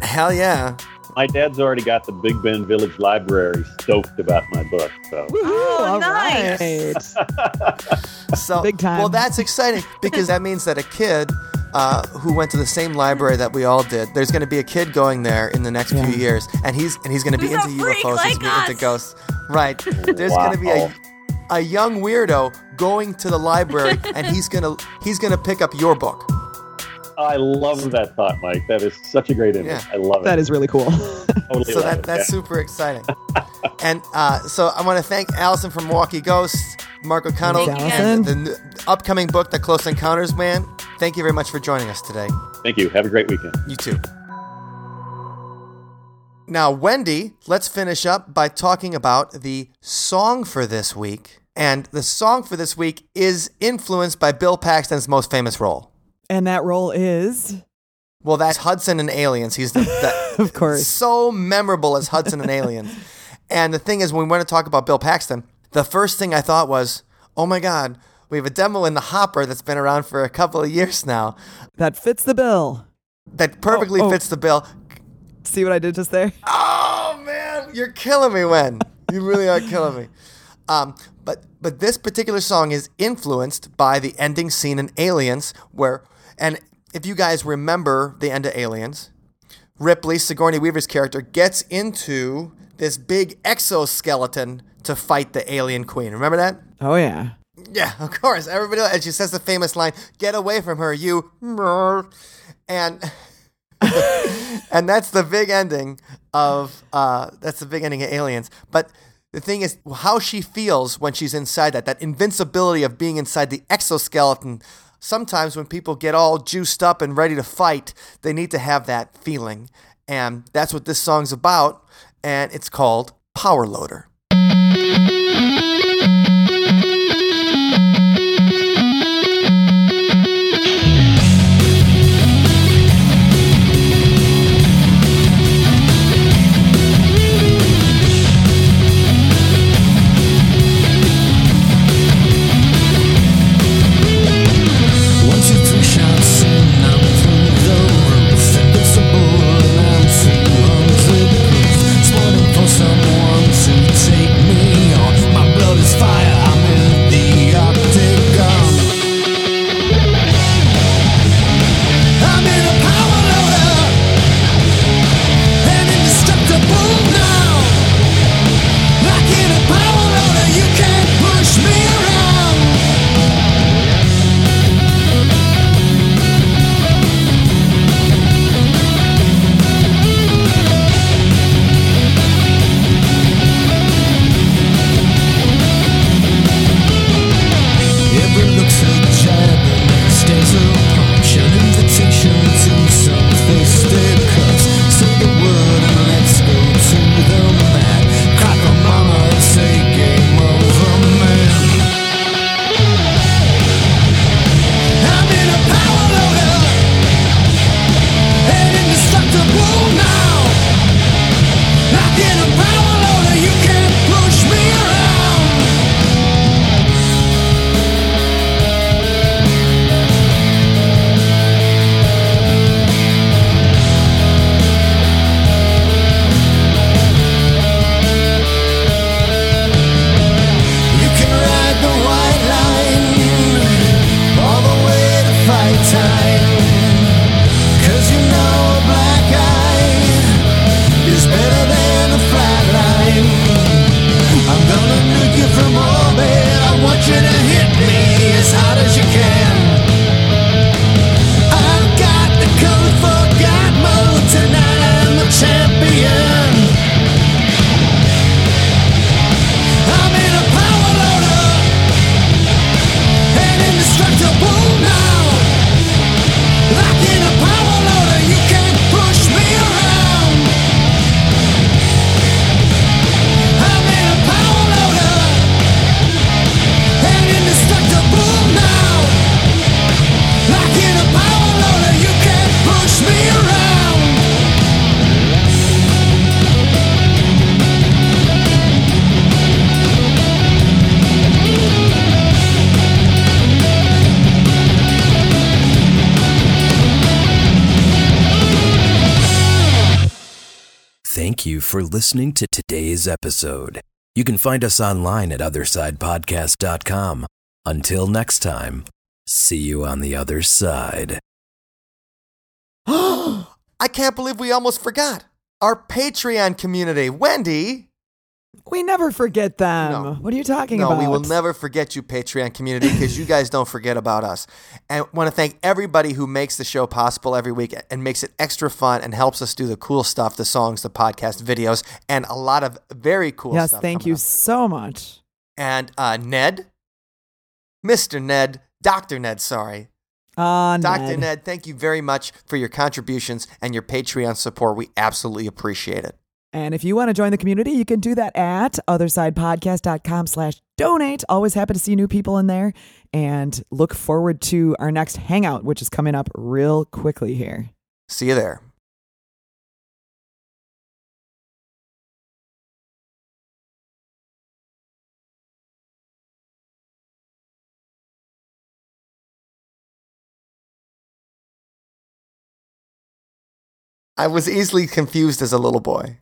Hell yeah. My dad's already got the Big Bend Village Library stoked about my book. So Woohoo, all nice. right. [LAUGHS] So Big time. Well, that's exciting because that means that a kid uh, who went to the same library that we all did, there's going to be a kid going there in the next few years, and he's and he's going to be into freak UFOs, he's like going to be into ghosts. Right. There's going to be a a young weirdo going to the library, and he's gonna he's gonna pick up your book. I love that thought, Mike. That is such a great image. Yeah. I love it. That is really cool. [LAUGHS] totally So that it. that's Yeah. super exciting. [LAUGHS] and uh, so I want to thank Allison from Milwaukee Ghosts, Mark O'Connell, Thanks, and Allison. the, upcoming book, The Close Encounters Man. Thank you very much for joining us today. Thank you. Have a great weekend. You too. Now, Wendy, let's finish up by talking about the song for this week. And the song for this week is influenced by Bill Paxton's most famous role. And that role is, Well, that's Hudson and Aliens. He's the, the [LAUGHS] of course. so memorable as Hudson and Aliens. And the thing is, when we want to talk about Bill Paxton, the first thing I thought was, oh my God, we have a demo in the hopper that's been around for a couple of years now That fits the bill. that perfectly Oh, oh. fits the bill. See what I did just there? Oh man, you're killing me, Wen. You really are killing me. Um, but but this particular song is influenced by the ending scene in Aliens, where and if you guys remember the end of Aliens, Ripley Sigourney Weaver's character gets into this big exoskeleton to fight the alien queen. Remember that? Oh, yeah. Yeah, [LAUGHS] of course. Everybody, and she says the famous line, "Get away from her, you." And [LAUGHS] and that's the big ending of uh, that's the big ending of Aliens. But the thing is, how she feels when she's inside that that invincibility of being inside the exoskeleton. Sometimes when people get all juiced up and ready to fight, they need to have that feeling, and that's what this song's about. And it's called Power Loader. Listening to today's episode. You can find us online at othersidepodcast.com. Until next time, see you on the other side. [GASPS] I can't believe we almost forgot our Patreon community. Wendy. We never forget them. No. What are you talking no, about? we will never forget you, Patreon community, because you guys don't forget about us. And want to thank everybody who makes the show possible every week and makes it extra fun and helps us do the cool stuff, the songs, the podcast, videos, and a lot of very cool stuff. Yes, stuff. thank you up. so much. And uh, Ned, Mr. Ned, Dr. Ned, sorry. Uh, Dr. Ned. Ned, thank you very much for your contributions and your Patreon support. We absolutely appreciate it. And if you want to join the community, you can do that at othersidepodcast.com slash donate. Always happy to see new people in there and look forward to our next hangout, which is coming up real quickly here. See you there. I was easily confused as a little boy.